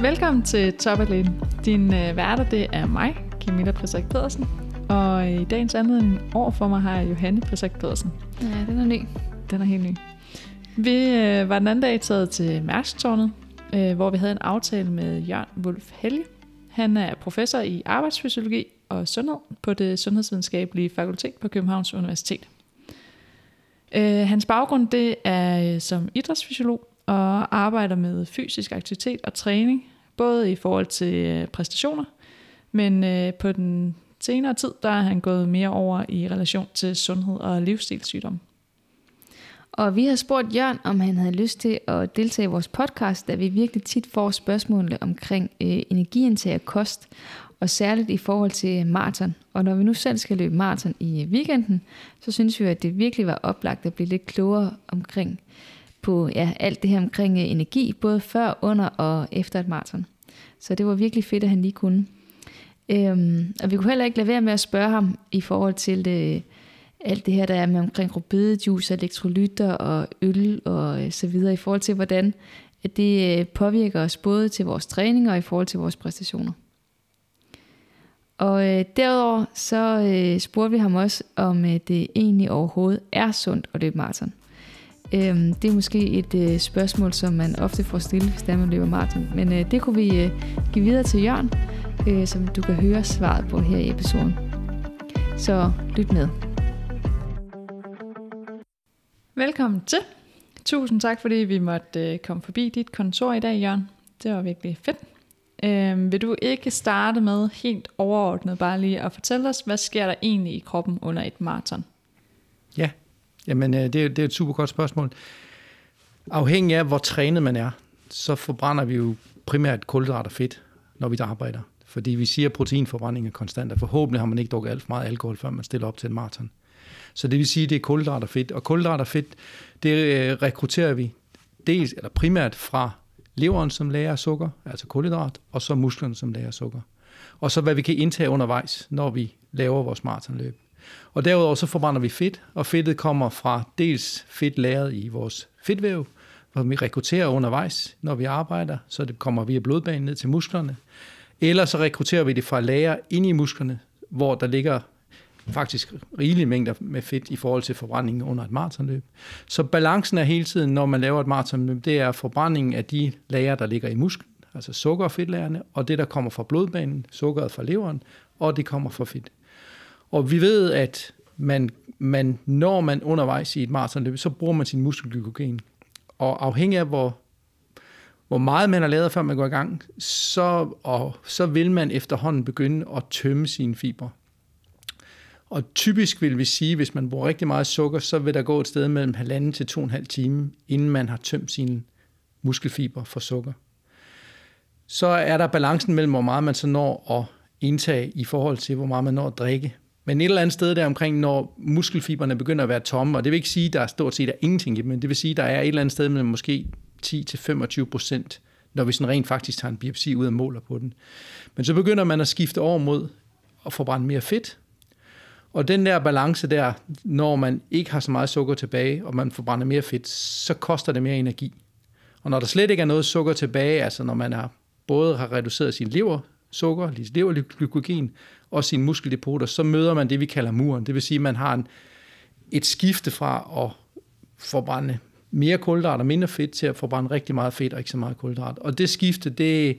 Velkommen til Top Athlete. Din øh, værter, det er mig, Camilla Prisek Pedersen. Og i dagens anledning år for mig har jeg Johanne Prisek Pedersen. Ja, den er ny. Den er helt ny. Vi øh, var den anden dag taget til Mærskstårnet, øh, hvor vi havde en aftale med Jørgen Wolf Helge. Han er professor i arbejdsfysiologi og sundhed på det sundhedsvidenskabelige fakultet på Københavns Universitet. Øh, hans baggrund det er øh, som idrætsfysiolog og arbejder med fysisk aktivitet og træning, både i forhold til øh, præstationer, men øh, på den senere tid, der er han gået mere over i relation til sundhed og livsstilssygdom. Og vi har spurgt Jørgen, om han havde lyst til at deltage i vores podcast, da vi virkelig tit får spørgsmålene omkring øh, energiindtag og kost, og særligt i forhold til maraton. Og når vi nu selv skal løbe maraton i øh, weekenden, så synes vi, at det virkelig var oplagt at blive lidt klogere omkring på ja, alt det her omkring øh, energi, både før, under og efter et maraton. Så det var virkelig fedt, at han lige kunne. Øhm, og vi kunne heller ikke lade være med at spørge ham i forhold til det, alt det her, der er med omkring rubedejuice, elektrolytter og øl og øh, så videre, i forhold til, hvordan at det øh, påvirker os både til vores træning og i forhold til vores præstationer. Og øh, derudover så øh, spurgte vi ham også, om øh, det egentlig overhovedet er sundt at løbe maraton. Øhm, det er måske et øh, spørgsmål, som man ofte får stillet, hvis man løber maraton. Men øh, det kunne vi øh, give videre til Jørgen, øh, som du kan høre svaret på her i episoden. Så lyt med. Velkommen til. Tusind tak, fordi vi måtte øh, komme forbi dit kontor i dag, Jørgen. Det var virkelig fedt. Øhm, vil du ikke starte med helt overordnet bare lige at fortælle os, hvad sker der egentlig i kroppen under et maraton? Ja, jamen øh, det, er, det er et super godt spørgsmål. Afhængig af, hvor trænet man er, så forbrænder vi jo primært kulhydrat og fedt, når vi arbejder. Fordi vi siger, at proteinforbrænding er konstant, og forhåbentlig har man ikke drukket alt for meget alkohol, før man stiller op til en maraton. Så det vil sige, at det er kulhydrat og fedt. Og kulhydrat og fedt, det øh, rekrutterer vi dels, eller primært fra leveren, som lager sukker, altså kulhydrat, og så musklerne, som lager sukker. Og så hvad vi kan indtage undervejs, når vi laver vores maratonløb. Og derudover så forbrænder vi fedt, og fedtet kommer fra dels fedt lagret i vores fedtvæv, hvor vi rekrutterer undervejs, når vi arbejder, så det kommer via blodbanen ned til musklerne. Eller så rekrutterer vi det fra lager ind i musklerne, hvor der ligger faktisk rigelige mængder med fedt i forhold til forbrændingen under et maratonløb. Så balancen er hele tiden, når man laver et maratonløb, det er forbrændingen af de lager, der ligger i musklen, altså sukker- og fedtlagerne, og det, der kommer fra blodbanen, sukkeret fra leveren, og det kommer fra fedt. Og vi ved, at man, man, når man undervejs i et maratonløb, så bruger man sin muskelglykogen. Og afhængig af, hvor, hvor meget man har lavet, før man går i gang, så, og, så vil man efterhånden begynde at tømme sine fibre. Og typisk vil vi sige, hvis man bruger rigtig meget sukker, så vil der gå et sted mellem halvanden til to og en halv time, inden man har tømt sine muskelfiber for sukker. Så er der balancen mellem, hvor meget man så når at indtage i forhold til, hvor meget man når at drikke. Men et eller andet sted der omkring, når muskelfiberne begynder at være tomme, og det vil ikke sige, at der er stort set er ingenting i dem, men det vil sige, at der er et eller andet sted mellem måske 10-25 procent, når vi sådan rent faktisk tager en biopsi ud og måler på den. Men så begynder man at skifte over mod at forbrænde mere fedt, og den der balance der, når man ikke har så meget sukker tilbage, og man forbrænder mere fedt, så koster det mere energi. Og når der slet ikke er noget sukker tilbage, altså når man har både har reduceret sin lever, sukker, leverglykogen og sine muskeldepoter, så møder man det, vi kalder muren. Det vil sige, at man har en, et skifte fra at forbrænde mere kulhydrat og mindre fedt til at forbrænde rigtig meget fedt og ikke så meget kulhydrat. Og det skifte, det,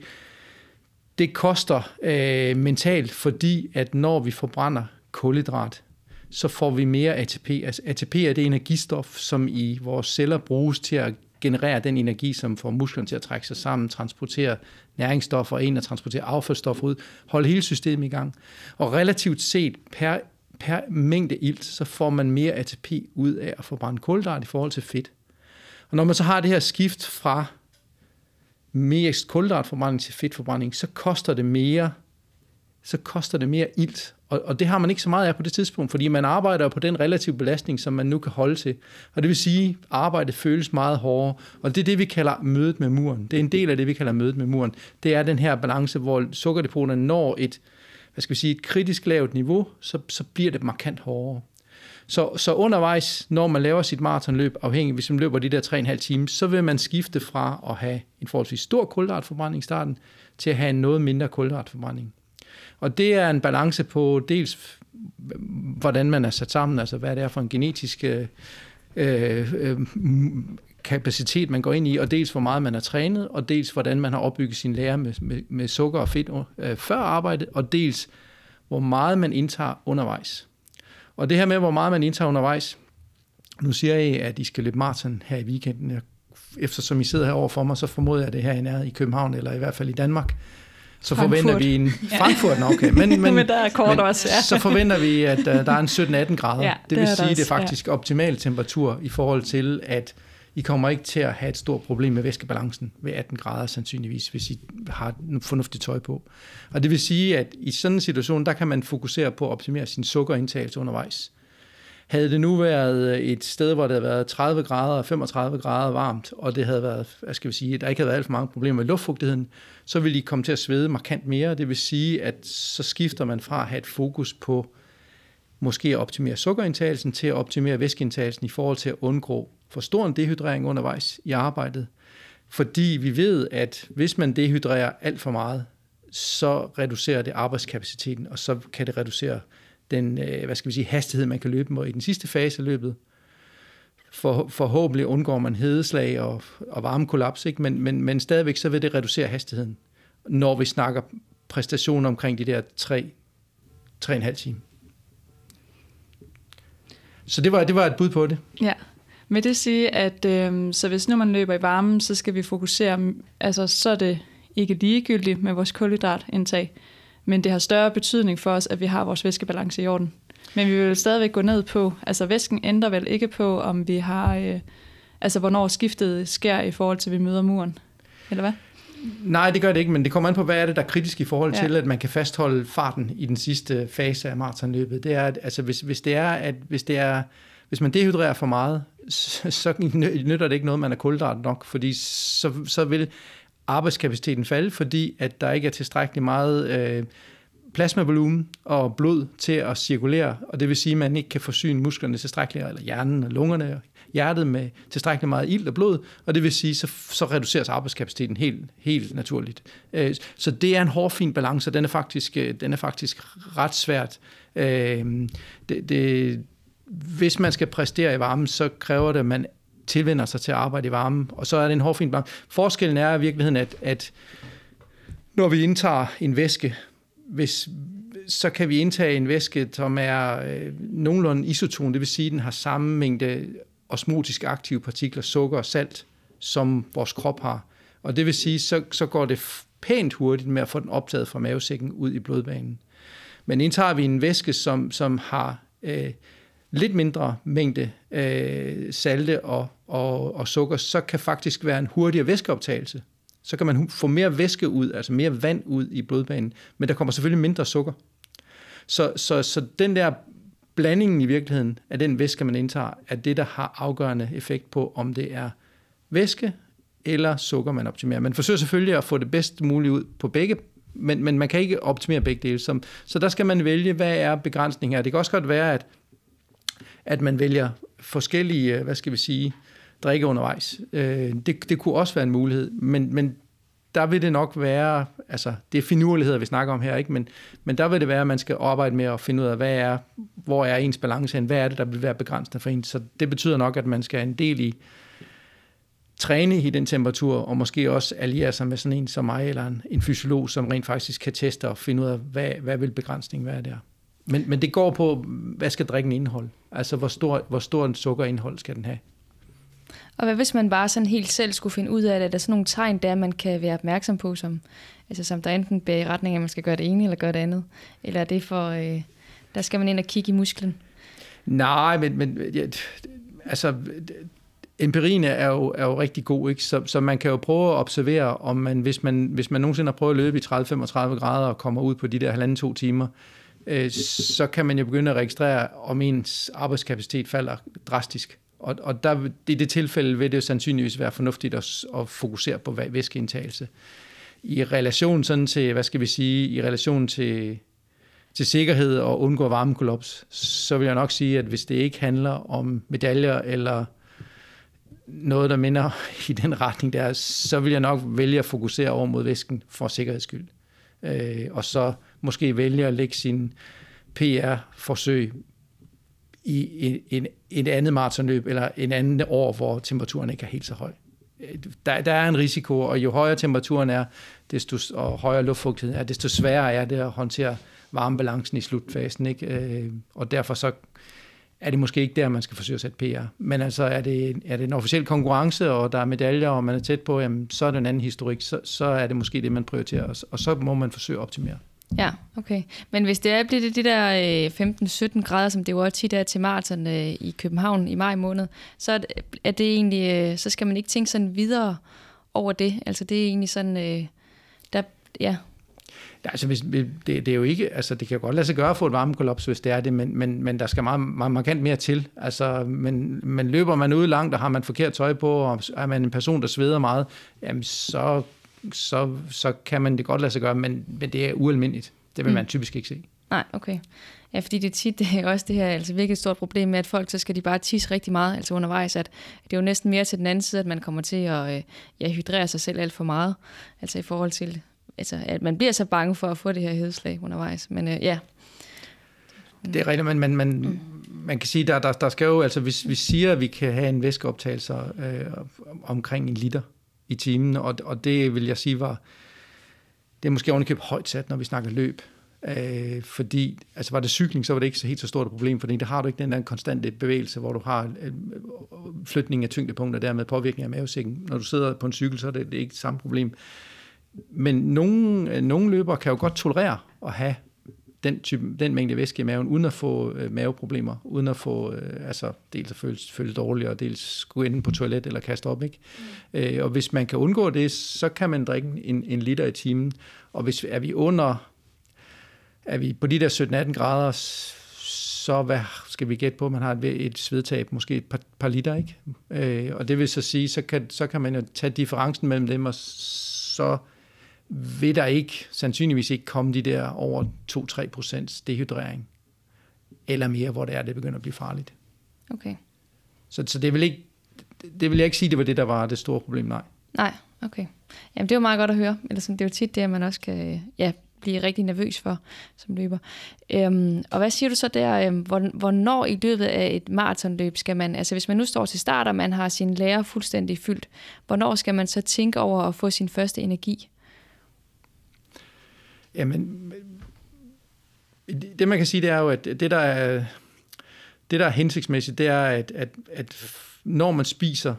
det koster øh, mentalt, fordi at når vi forbrænder kulhydrat, så får vi mere ATP. Altså ATP er det energistof, som i vores celler bruges til at generere den energi, som får musklerne til at trække sig sammen, transportere næringsstoffer ind og transportere affaldsstoffer ud, holde hele systemet i gang. Og relativt set per, per mængde ilt, så får man mere ATP ud af at forbrænde kulhydrat i forhold til fedt. Og når man så har det her skift fra mest kulhydratforbrænding til fedtforbrænding, så koster det mere så koster det mere ilt. Og, og det har man ikke så meget af på det tidspunkt, fordi man arbejder på den relative belastning, som man nu kan holde til. Og det vil sige, at arbejdet føles meget hårdere. Og det er det, vi kalder mødet med muren. Det er en del af det, vi kalder mødet med muren. Det er den her balance, hvor sukkerdepoterne når et, hvad skal vi sige, et kritisk lavt niveau, så, så bliver det markant hårdere. Så, så undervejs, når man laver sit maratonløb, afhængig, hvis man løber de der 3,5 timer, så vil man skifte fra at have en forholdsvis stor kulhydratforbrænding i starten, til at have en noget mindre kulhydratforbrænding. Og det er en balance på dels, hvordan man er sat sammen, altså hvad det er for en genetisk øh, øh, kapacitet, man går ind i, og dels hvor meget man er trænet, og dels hvordan man har opbygget sin lære med, med, med sukker og fedt øh, før arbejdet, og dels hvor meget man indtager undervejs. Og det her med, hvor meget man indtager undervejs, nu siger jeg, at I skal løbe maraton her i weekenden. Eftersom I sidder her over for mig, så formoder jeg det her i nærheden i København, eller i hvert fald i Danmark. Så Frankfurt. forventer vi en... Frankfurt, okay. Men, men, men der er kort men, også, ja. Så forventer vi, at uh, der er en 17-18 grader. Ja, det, det vil sige, at det er faktisk ja. optimal temperatur i forhold til, at i kommer ikke til at have et stort problem med væskebalancen ved 18 grader sandsynligvis, hvis I har fornuftigt tøj på. Og det vil sige, at i sådan en situation, der kan man fokusere på at optimere sin sukkerindtagelse undervejs. Havde det nu været øh, et sted, hvor det havde været 30 grader, og 35 grader varmt, og det havde været, hvad skal vi sige, der ikke havde været alt for mange problemer med luftfugtigheden, så ville I komme til at svede markant mere. Det vil sige, at så skifter man fra at have et fokus på måske at optimere sukkerindtagelsen til at optimere væskeindtagelsen i forhold til at undgå for stor en dehydrering undervejs i arbejdet. Fordi vi ved, at hvis man dehydrerer alt for meget, så reducerer det arbejdskapaciteten, og så kan det reducere den øh, hvad skal vi sige, hastighed, man kan løbe med i den sidste fase af løbet. For, forhåbentlig undgår man hedeslag og, og varmekollaps, ikke? Men, men, men stadigvæk så vil det reducere hastigheden, når vi snakker præstationer omkring de der 3, 3,5 timer. Så det var, det var et bud på det. Ja. Vil det sige, at øh, så hvis nu man løber i varmen, så skal vi fokusere, altså så er det ikke ligegyldigt med vores kulhydratindtag, men det har større betydning for os, at vi har vores væskebalance i orden. Men vi vil stadigvæk gå ned på, altså væsken ændrer vel ikke på, om vi har, øh, altså hvornår skiftet sker i forhold til, at vi møder muren, eller hvad? Nej, det gør det ikke, men det kommer an på, hvad er det, der er kritisk i forhold til, ja. at man kan fastholde farten i den sidste fase af maratonløbet. Det er, at, altså hvis, hvis det er, at hvis det er, hvis man dehydrerer for meget, så, så nytter det ikke noget, man er kulhydrat nok, fordi så, så vil arbejdskapaciteten falde, fordi at der ikke er tilstrækkeligt meget øh, plasmavolumen og blod til at cirkulere, og det vil sige, at man ikke kan forsyne musklerne tilstrækkeligt, eller hjernen og lungerne og hjertet med tilstrækkeligt meget ild og blod, og det vil sige, så, så reduceres arbejdskapaciteten helt, helt naturligt. Øh, så det er en hårfin balance, og den er faktisk, øh, den er faktisk ret svært. Øh, det, det, hvis man skal præstere i varmen, så kræver det, at man tilvender sig til at arbejde i varmen, og så er det en hårfin balance. Forskellen er i virkeligheden, at, at når vi indtager en væske, hvis, så kan vi indtage en væske, som er øh, nogenlunde isoton, det vil sige, at den har samme mængde osmotisk aktive partikler, sukker og salt, som vores krop har. Og det vil sige, så, så går det pænt hurtigt med at få den optaget fra mavesækken ud i blodbanen. Men indtager vi en væske, som, som har øh, lidt mindre mængde øh, salte og, og, og sukker, så kan faktisk være en hurtigere væskeoptagelse. Så kan man få mere væske ud, altså mere vand ud i blodbanen, men der kommer selvfølgelig mindre sukker. Så, så, så den der blandingen i virkeligheden af den væske, man indtager, er det, der har afgørende effekt på, om det er væske eller sukker, man optimerer. Man forsøger selvfølgelig at få det bedst muligt ud på begge, men, men man kan ikke optimere begge dele. Så, så der skal man vælge, hvad er begrænsningen her. Det kan også godt være, at, at man vælger forskellige, øh, hvad skal vi sige, drikke undervejs. Øh, det, det kunne også være en mulighed, men, men der vil det nok være, altså det er finurligheder, vi snakker om her, ikke? Men, men der vil det være, at man skal arbejde med at finde ud af, hvad er, hvor er ens balance hen, hvad er det, der vil være begrænsende for en. Så det betyder nok, at man skal en del i træne i den temperatur, og måske også alliere sig med sådan en som mig, eller en, en fysiolog, som rent faktisk kan teste og finde ud af, hvad, hvad vil begrænsningen være der. Men, men det går på, hvad skal drikken indeholde? Altså, hvor stor, hvor stor en sukkerindhold skal den have? Og hvad hvis man bare sådan helt selv skulle finde ud af det? Er der sådan nogle tegn, der man kan være opmærksom på, som, altså, som der enten bærer i retning af, at man skal gøre det ene eller gøre det andet? Eller er det for, øh, der skal man ind og kigge i musklen? Nej, men, men ja, altså, empirien er jo, er jo rigtig god, ikke? Så, så man kan jo prøve at observere, om man, hvis man, hvis man nogensinde har prøvet at løbe i 30-35 grader og kommer ud på de der halvanden to timer, øh, Øh, så kan man jo begynde at registrere, om ens arbejdskapacitet falder drastisk. Og, og der, i det tilfælde vil det jo sandsynligvis være fornuftigt at, at fokusere på væskeindtagelse. I relation sådan til, hvad skal vi sige, i relation til, til sikkerhed og undgå varmekollaps, så vil jeg nok sige, at hvis det ikke handler om medaljer eller noget, der minder i den retning der, så vil jeg nok vælge at fokusere over mod væsken for sikkerheds skyld. Øh, og så måske vælge at lægge sin PR-forsøg i en, en, en andet maratonløb eller en anden år, hvor temperaturen ikke er helt så høj. Øh, der, der er en risiko, og jo højere temperaturen er, desto og højere luftfugtighed er, desto sværere er det at håndtere varmebalancen i slutfasen. Ikke? Øh, og derfor så er det måske ikke der, man skal forsøge at sætte PR. Men altså, er det, er det en officiel konkurrence, og der er medaljer, og man er tæt på, jamen, så er det en anden historik, så, så er det måske det, man prioriterer, og, og så må man forsøge at optimere. Ja, okay. Men hvis det er bliver det de der øh, 15-17 grader, som det jo også tit er til maraton øh, i København i maj måned, så er det, er det egentlig, øh, så skal man ikke tænke sådan videre over det. Altså det er egentlig sådan, der, Ja, altså, hvis, det, det, er jo ikke, altså, det kan godt lade sig gøre at få et varmekollaps, hvis det er det, men, men, men der skal meget, meget markant mere til. Altså, men, men løber man ud langt, og har man forkert tøj på, og er man en person, der sveder meget, jamen, så, så, så kan man det godt lade sig gøre, men, men det er ualmindeligt. Det vil mm. man typisk ikke se. Nej, okay. Ja, fordi det er tit det er også det her altså virkelig et stort problem med, at folk så skal de bare tisse rigtig meget altså undervejs, at det er jo næsten mere til den anden side, at man kommer til at øh, ja, hydrere sig selv alt for meget, altså i forhold til altså, at man bliver så bange for at få det her hedslag undervejs. Men øh, ja. Det er rigtigt, men man, man, mm. man kan sige, der, der, der skal jo, altså hvis vi siger, at vi kan have en væskeoptagelse øh, omkring en liter i timen, og, og det vil jeg sige var, det er måske ovenikøbet højt sat, når vi snakker løb. Øh, fordi, altså var det cykling, så var det ikke så helt så stort et problem, fordi der har du ikke den der konstante bevægelse, hvor du har øh, flytning af tyngdepunkter, dermed påvirkning af mavesækken. Når du sidder på en cykel, så er det, det ikke samme problem men nogle, nogle løbere kan jo godt tolerere at have den, type, den mængde væske i maven, uden at få øh, maveproblemer, uden at få, øh, altså dels at føle, føle dårligt, og dels skulle ende på toilet eller kaste op. Ikke? Mm. Øh, og hvis man kan undgå det, så kan man drikke en, en liter i timen. Og hvis er vi under, er vi på de der 17-18 grader, så hvad skal vi gætte på, man har et, et svedtab, måske et par, par liter, ikke? Øh, og det vil så sige, så kan, så kan man jo tage differencen mellem dem, og så vil der ikke, sandsynligvis ikke komme de der over 2-3 procents dehydrering, eller mere, hvor det er, det begynder at blive farligt. Okay. Så, så det, vil ikke, det vil jeg ikke sige, det var det, der var det store problem, nej. Nej, okay. Jamen, det er jo meget godt at høre. Eller sådan, det er jo tit det, at man også kan ja, blive rigtig nervøs for som løber. Øhm, og hvad siger du så der, øhm, hvornår i løbet af et maratonløb skal man, altså hvis man nu står til start, og man har sin lærer fuldstændig fyldt, hvornår skal man så tænke over at få sin første energi? Jamen, det man kan sige, det er jo, at det der er, det der er hensigtsmæssigt, det er, at, at, at når man spiser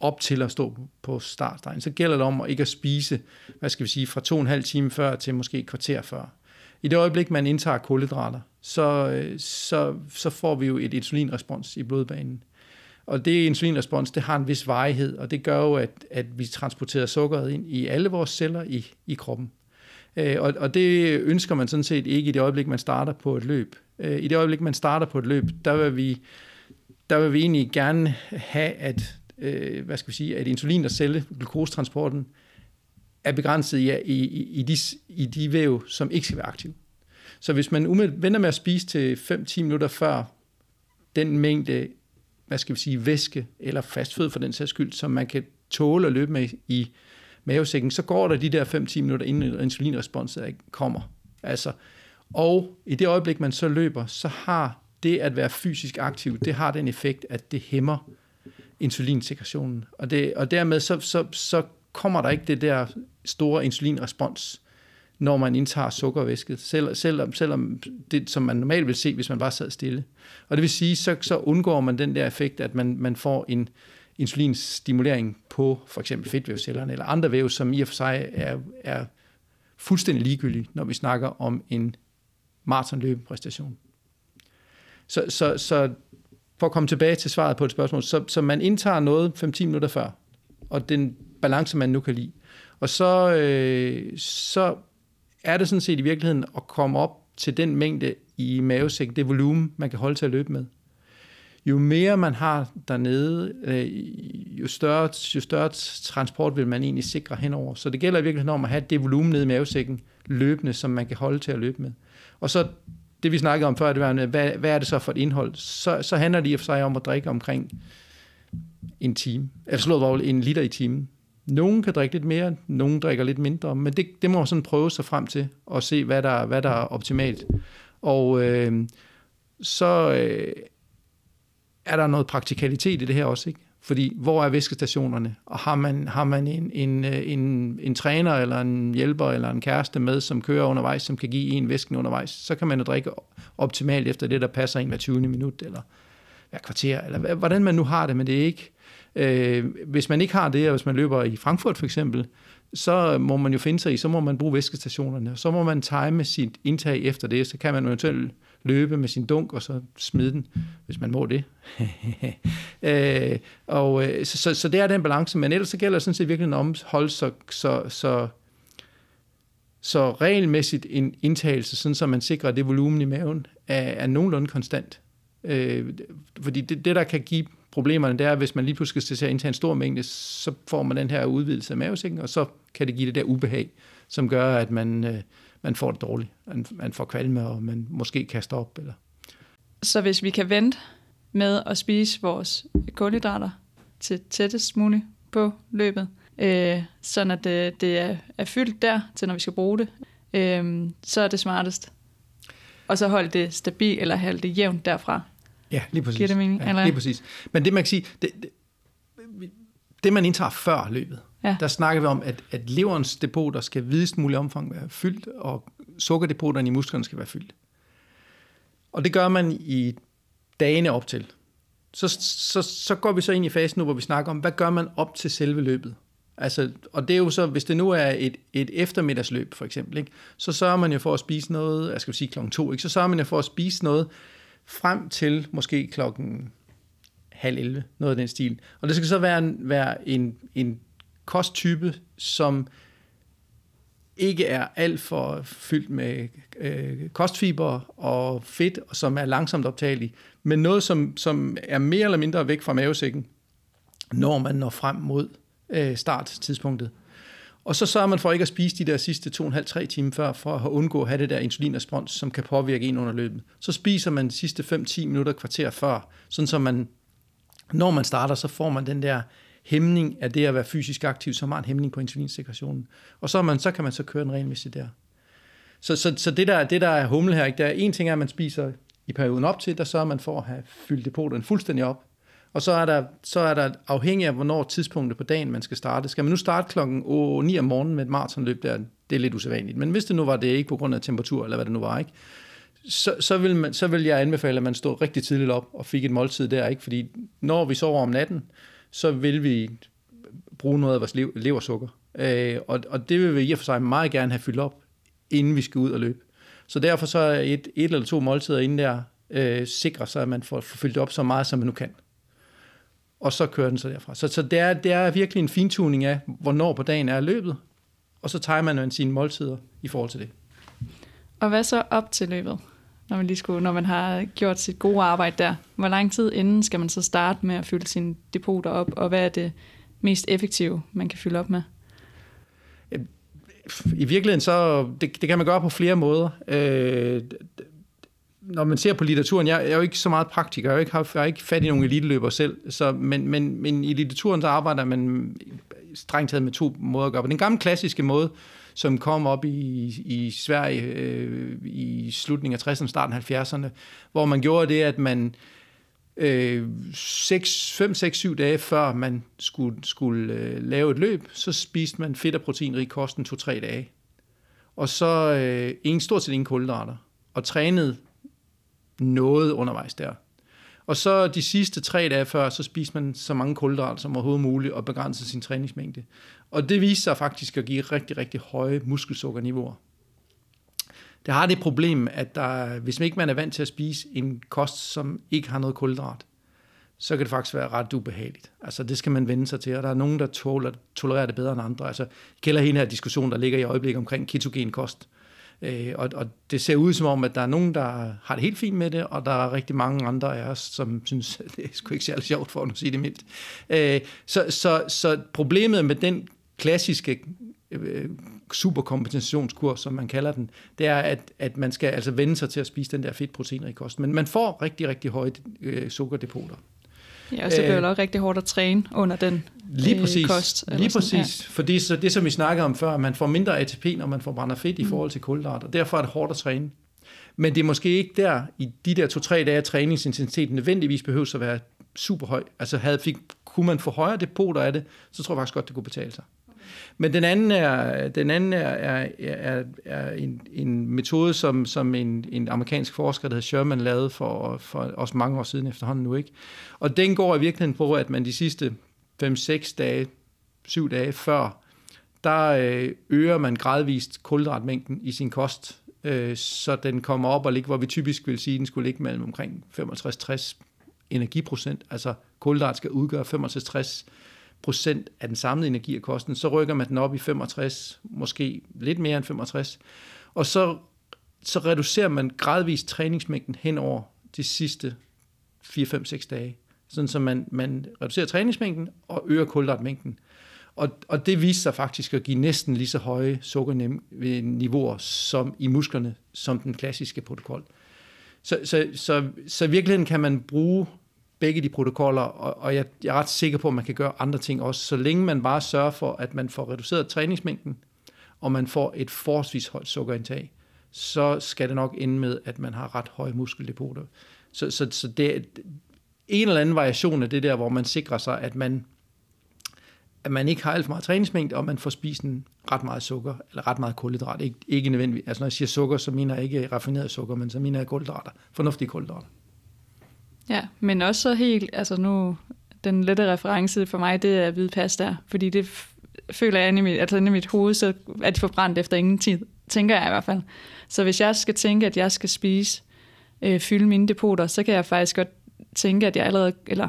op til at stå på startstregen, så gælder det om at ikke at spise, hvad skal vi sige, fra to og en halv time før til måske et kvarter før. I det øjeblik, man indtager kulhydrater, så, så, så får vi jo et insulinrespons i blodbanen. Og det insulinrespons, det har en vis varighed, og det gør jo, at, at vi transporterer sukkeret ind i alle vores celler i, i kroppen. Øh, og, og det ønsker man sådan set ikke i det øjeblik, man starter på et løb. Øh, I det øjeblik, man starter på et løb, der vil vi, der vil vi egentlig gerne have, at, øh, hvad skal vi sige, at insulin og celle, glukostransporten, er begrænset i, i, i, de, i de væv, som ikke skal være aktive. Så hvis man vender med at spise til 5-10 minutter før den mængde, hvad skal vi sige, væske eller fastfød for den sags skyld, som man kan tåle at løbe med i mavesækken, så går der de der 5-10 minutter, inden insulinresponset kommer. Altså, og i det øjeblik, man så løber, så har det at være fysisk aktiv, det har den effekt, at det hæmmer insulinsekretionen. Og, det, og dermed så, så, så kommer der ikke det der store insulinrespons, når man indtager sukkervæske, selv, selvom, selvom det, som man normalt vil se, hvis man bare sad stille. Og det vil sige, så, så undgår man den der effekt, at man, man får en, insulinstimulering på for eksempel fedtvævcellerne eller andre væv, som i og for sig er, er fuldstændig ligegyldige, når vi snakker om en maratonløbepræstation. Så, så, så for at komme tilbage til svaret på et spørgsmål, så, så man indtager noget 5-10 minutter før, og den balance, man nu kan lide. Og så, øh, så er det sådan set i virkeligheden at komme op til den mængde i mavesækken, det volumen, man kan holde til at løbe med jo mere man har dernede, øh, jo, større, jo større transport vil man egentlig sikre henover. Så det gælder i virkeligheden om at have det volumen nede i mavesækken løbende, som man kan holde til at løbe med. Og så det, vi snakkede om før, det var, hvad, hvad er det så for et indhold? Så, så handler det i og for sig om at drikke omkring en time. eller slået en liter i timen. Nogen kan drikke lidt mere, nogen drikker lidt mindre, men det, det må man sådan prøve sig frem til og se, hvad der, hvad der er optimalt. Og øh, så øh, er der noget praktikalitet i det her også, ikke? Fordi hvor er væskestationerne? Og har man, har man en, en, øh, en, en træner eller en hjælper eller en kæreste med, som kører undervejs, som kan give en væsken undervejs, så kan man jo drikke optimalt efter det, der passer ind hver 20. minut eller hver kvarter, eller hvordan man nu har det, men det er ikke... Øh, hvis man ikke har det, og hvis man løber i Frankfurt for eksempel, så må man jo finde sig i, så må man bruge væskestationerne, så må man time sit indtag efter det, så kan man eventuelt løbe med sin dunk og så smide den, hvis man må det. øh, og, øh, så, så, så det er den balance, men ellers så gælder det sådan set virkelig om holde så, så, så, så regelmæssigt en indtagelse, sådan så man sikrer, at det volumen i maven er, er nogenlunde konstant. Øh, fordi det, det, der kan give problemerne, det er, at hvis man lige pludselig skal til at indtage en stor mængde, så får man den her udvidelse af mavesækken, og så kan det give det der ubehag, som gør, at man, øh, man får det dårligt. Man, man får kvalme, og man måske kaster op. Eller. Så hvis vi kan vente med at spise vores kulhydrater til tættest muligt på løbet, øh, sådan at det, det er, er fyldt der, til når vi skal bruge det, øh, så er det smartest. Og så holde det stabilt, eller holde det jævnt derfra. Ja, lige præcis. Giver det mening? Ja, eller? lige præcis. Men det man kan sige, det, det, det man indtager før løbet, ja. der snakker vi om, at, at leverens depoter skal videst muligt omfang være fyldt, og sukkerdepoterne i musklerne skal være fyldt. Og det gør man i dagene op til. Så, så, så går vi så ind i fasen nu, hvor vi snakker om, hvad gør man op til selve løbet? Altså, og det er jo så, hvis det nu er et, et eftermiddagsløb for eksempel, ikke, så sørger man jo for at spise noget, jeg skal sige klokken to, ikke, så sørger man jo for at spise noget frem til måske klokken halv 11, noget af den stil. Og det skal så være være en, en kosttype, som ikke er alt for fyldt med øh, kostfiber og fedt, og som er langsomt optagelig, men noget, som, som er mere eller mindre væk fra mavesækken, når man når frem mod øh, starttidspunktet. Og så sørger man for ikke at spise de der sidste 2,5-3 timer før, for at undgå at have det der insulinrespons, som kan påvirke en under løbet. Så spiser man de sidste 5-10 minutter, kvarter før, sådan så man, når man starter, så får man den der hæmning af det at være fysisk aktiv, som har en hæmning på insulinsekretionen. Og så, man, så kan man så køre den regelmæssigt der. Så, så, så det, der, det der er humle her, ikke, der er en ting er, at man spiser i perioden op til, der sørger man for at have fyldt depoterne fuldstændig op. Og så er, der, så er der afhængig af, hvornår tidspunktet på dagen man skal starte. Skal man nu starte klokken 9 om morgenen med et maratonløb der, det er lidt usædvanligt. Men hvis det nu var det ikke på grund af temperatur, eller hvad det nu var, ikke? Så, så, vil man, så vil jeg anbefale, at man står rigtig tidligt op og fik et måltid der, ikke? Fordi når vi sover om natten, så vil vi bruge noget af vores lev, leversukker. Øh, og, og det vil vi i og for sig meget gerne have fyldt op, inden vi skal ud og løbe. Så derfor så er et, et eller to måltider inden der øh, sikrer sig, at man får, får fyldt op så meget, som man nu kan. Og så kører den så derfra. Så, så det, er, det er virkelig en fintuning af, hvornår på dagen er løbet, og så tager man sine måltider i forhold til det. Og hvad så op til løbet? Når man, lige skulle, når man har gjort sit gode arbejde der. Hvor lang tid inden skal man så starte med at fylde sine depoter op, og hvad er det mest effektive, man kan fylde op med? I virkeligheden så, det, det kan man gøre på flere måder. Øh, når man ser på litteraturen, jeg, jeg er jo ikke så meget praktiker, jeg har ikke, jeg har ikke fat i nogen eliteløber selv, så, men, men, men i litteraturen så arbejder man strengt taget med to måder at gøre på. Den gamle klassiske måde, som kom op i, i Sverige øh, i slutningen af 60'erne, starten af 70'erne, hvor man gjorde det, at man 5, 6, 7 dage før man skulle, skulle øh, lave et løb, så spiste man fedt og proteinrig kosten 2-3 dage. Og så øh, en stort set ingen kulhydrater. Og trænede noget undervejs der. Og så de sidste tre dage før, så spiser man så mange kulhydrater som overhovedet muligt og begrænser sin træningsmængde. Og det viser sig faktisk at give rigtig, rigtig høje muskelsukkerniveauer. Det har det problem, at der, hvis man ikke man er vant til at spise en kost, som ikke har noget kulhydrat, så kan det faktisk være ret ubehageligt. Altså det skal man vende sig til, og der er nogen, der tåler, tolererer det bedre end andre. Altså, jeg kender hele her diskussion, der ligger i øjeblikket omkring ketogen kost. Øh, og, og det ser ud som om, at der er nogen, der har det helt fint med det, og der er rigtig mange andre af os, som synes, det er sgu ikke særlig sjovt for at sige det mildt. Øh, så, så, så problemet med den klassiske øh, superkompensationskur, som man kalder den, det er, at, at man skal altså vende sig til at spise den der fedtproteiner i kosten. Men man får rigtig, rigtig høje øh, sukkerdepoter. Ja, og så bliver det også rigtig hårdt at træne under den lige præcis, øh, kost. Lige præcis, ja. fordi så det som vi snakkede om før, man får mindre ATP, når man får brænder fedt i mm. forhold til kulhydrater. Derfor er det hårdt at træne. Men det er måske ikke der, i de der to-tre dage, træningsintensiteten nødvendigvis behøver at være super høj. Altså havde, fik, kunne man få højere depoter af det, så tror jeg faktisk godt, det kunne betale sig. Men den anden er, den anden er, er, er, er en, en metode, som, som en, en amerikansk forsker, der hedder Sherman, lavede for, for også mange år siden efterhånden nu. ikke. Og den går i virkeligheden på, at man de sidste 5-6 dage, 7 dage før, der øh, øger man gradvist kulhydratmængden i sin kost, øh, så den kommer op og ligger, hvor vi typisk vil sige, at den skulle ligge mellem omkring 65-60 energiprocent, altså kulhydrat skal udgøre 65 procent af den samlede energi af kosten, så rykker man den op i 65, måske lidt mere end 65, og så, så reducerer man gradvist træningsmængden hen over de sidste 4-5-6 dage, sådan så man, man reducerer træningsmængden og øger kulhydratmængden. Og, og det viser sig faktisk at give næsten lige så høje sukkerniveauer øh, som i musklerne, som den klassiske protokol. Så, så, så, så i virkeligheden kan man bruge begge de protokoller, og, og jeg, jeg er ret sikker på, at man kan gøre andre ting også, så længe man bare sørger for, at man får reduceret træningsmængden, og man får et forholdsvis højt sukkerindtag, så skal det nok ende med, at man har ret høje muskeldepoter. Så, så, så det er en eller anden variation af det der, hvor man sikrer sig, at man, at man ikke har alt for meget træningsmængde, og man får spist en ret meget sukker, eller ret meget kulhydrat. Ikke, ikke nødvendigvis, altså når jeg siger sukker, så mener jeg ikke raffineret sukker, men så mener jeg kulhydrater, fornuftige kulhydrater. Ja, men også så helt, altså nu, den lette reference for mig, det er hvide pasta, fordi det føler jeg inde i mit, altså inde i mit hoved, så er de forbrændt efter ingen tid, tænker jeg i hvert fald. Så hvis jeg skal tænke, at jeg skal spise, øh, fylde mine depoter, så kan jeg faktisk godt tænke, at jeg allerede, eller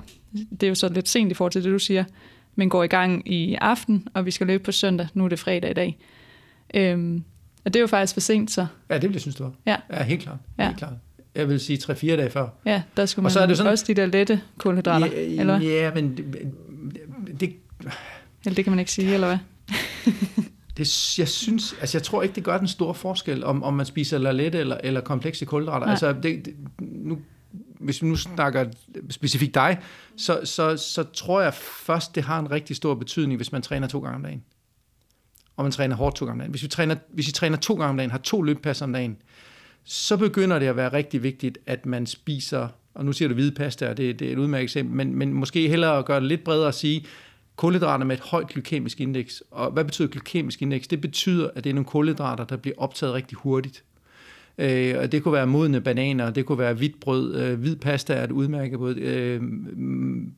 det er jo så lidt sent i forhold til det, du siger, men går i gang i aften, og vi skal løbe på søndag, nu er det fredag i dag. Øhm, og det er jo faktisk for sent, så. Ja, det vil jeg synes, det var. Ja. ja helt klart. Ja. Helt klart jeg vil sige 3-4 dage før. Ja, der skulle man og så er det sådan, også de der lette kulhydrater, ja, eller Ja, men det, det... Eller det kan man ikke sige, eller hvad? det, jeg synes, altså jeg tror ikke, det gør den store forskel, om, om man spiser lette eller, eller komplekse kulhydrater. Nej. Altså, det, det, nu, hvis vi nu snakker specifikt dig, så, så, så tror jeg først, det har en rigtig stor betydning, hvis man træner to gange om dagen. Og man træner hårdt to gange om dagen. Hvis vi træner, hvis vi træner to gange om dagen, har to løbpas om dagen, så begynder det at være rigtig vigtigt, at man spiser, og nu siger du hvide pasta, og det, det er et udmærket eksempel, men, men måske hellere at gøre det lidt bredere og sige, kulhydrater med et højt glykemisk indeks. Og hvad betyder glykemisk indeks? Det betyder, at det er nogle kulhydrater, der bliver optaget rigtig hurtigt. Øh, og det kunne være modne bananer, det kunne være hvidt brød, øh, hvid pasta er et udmærket brød. Øh,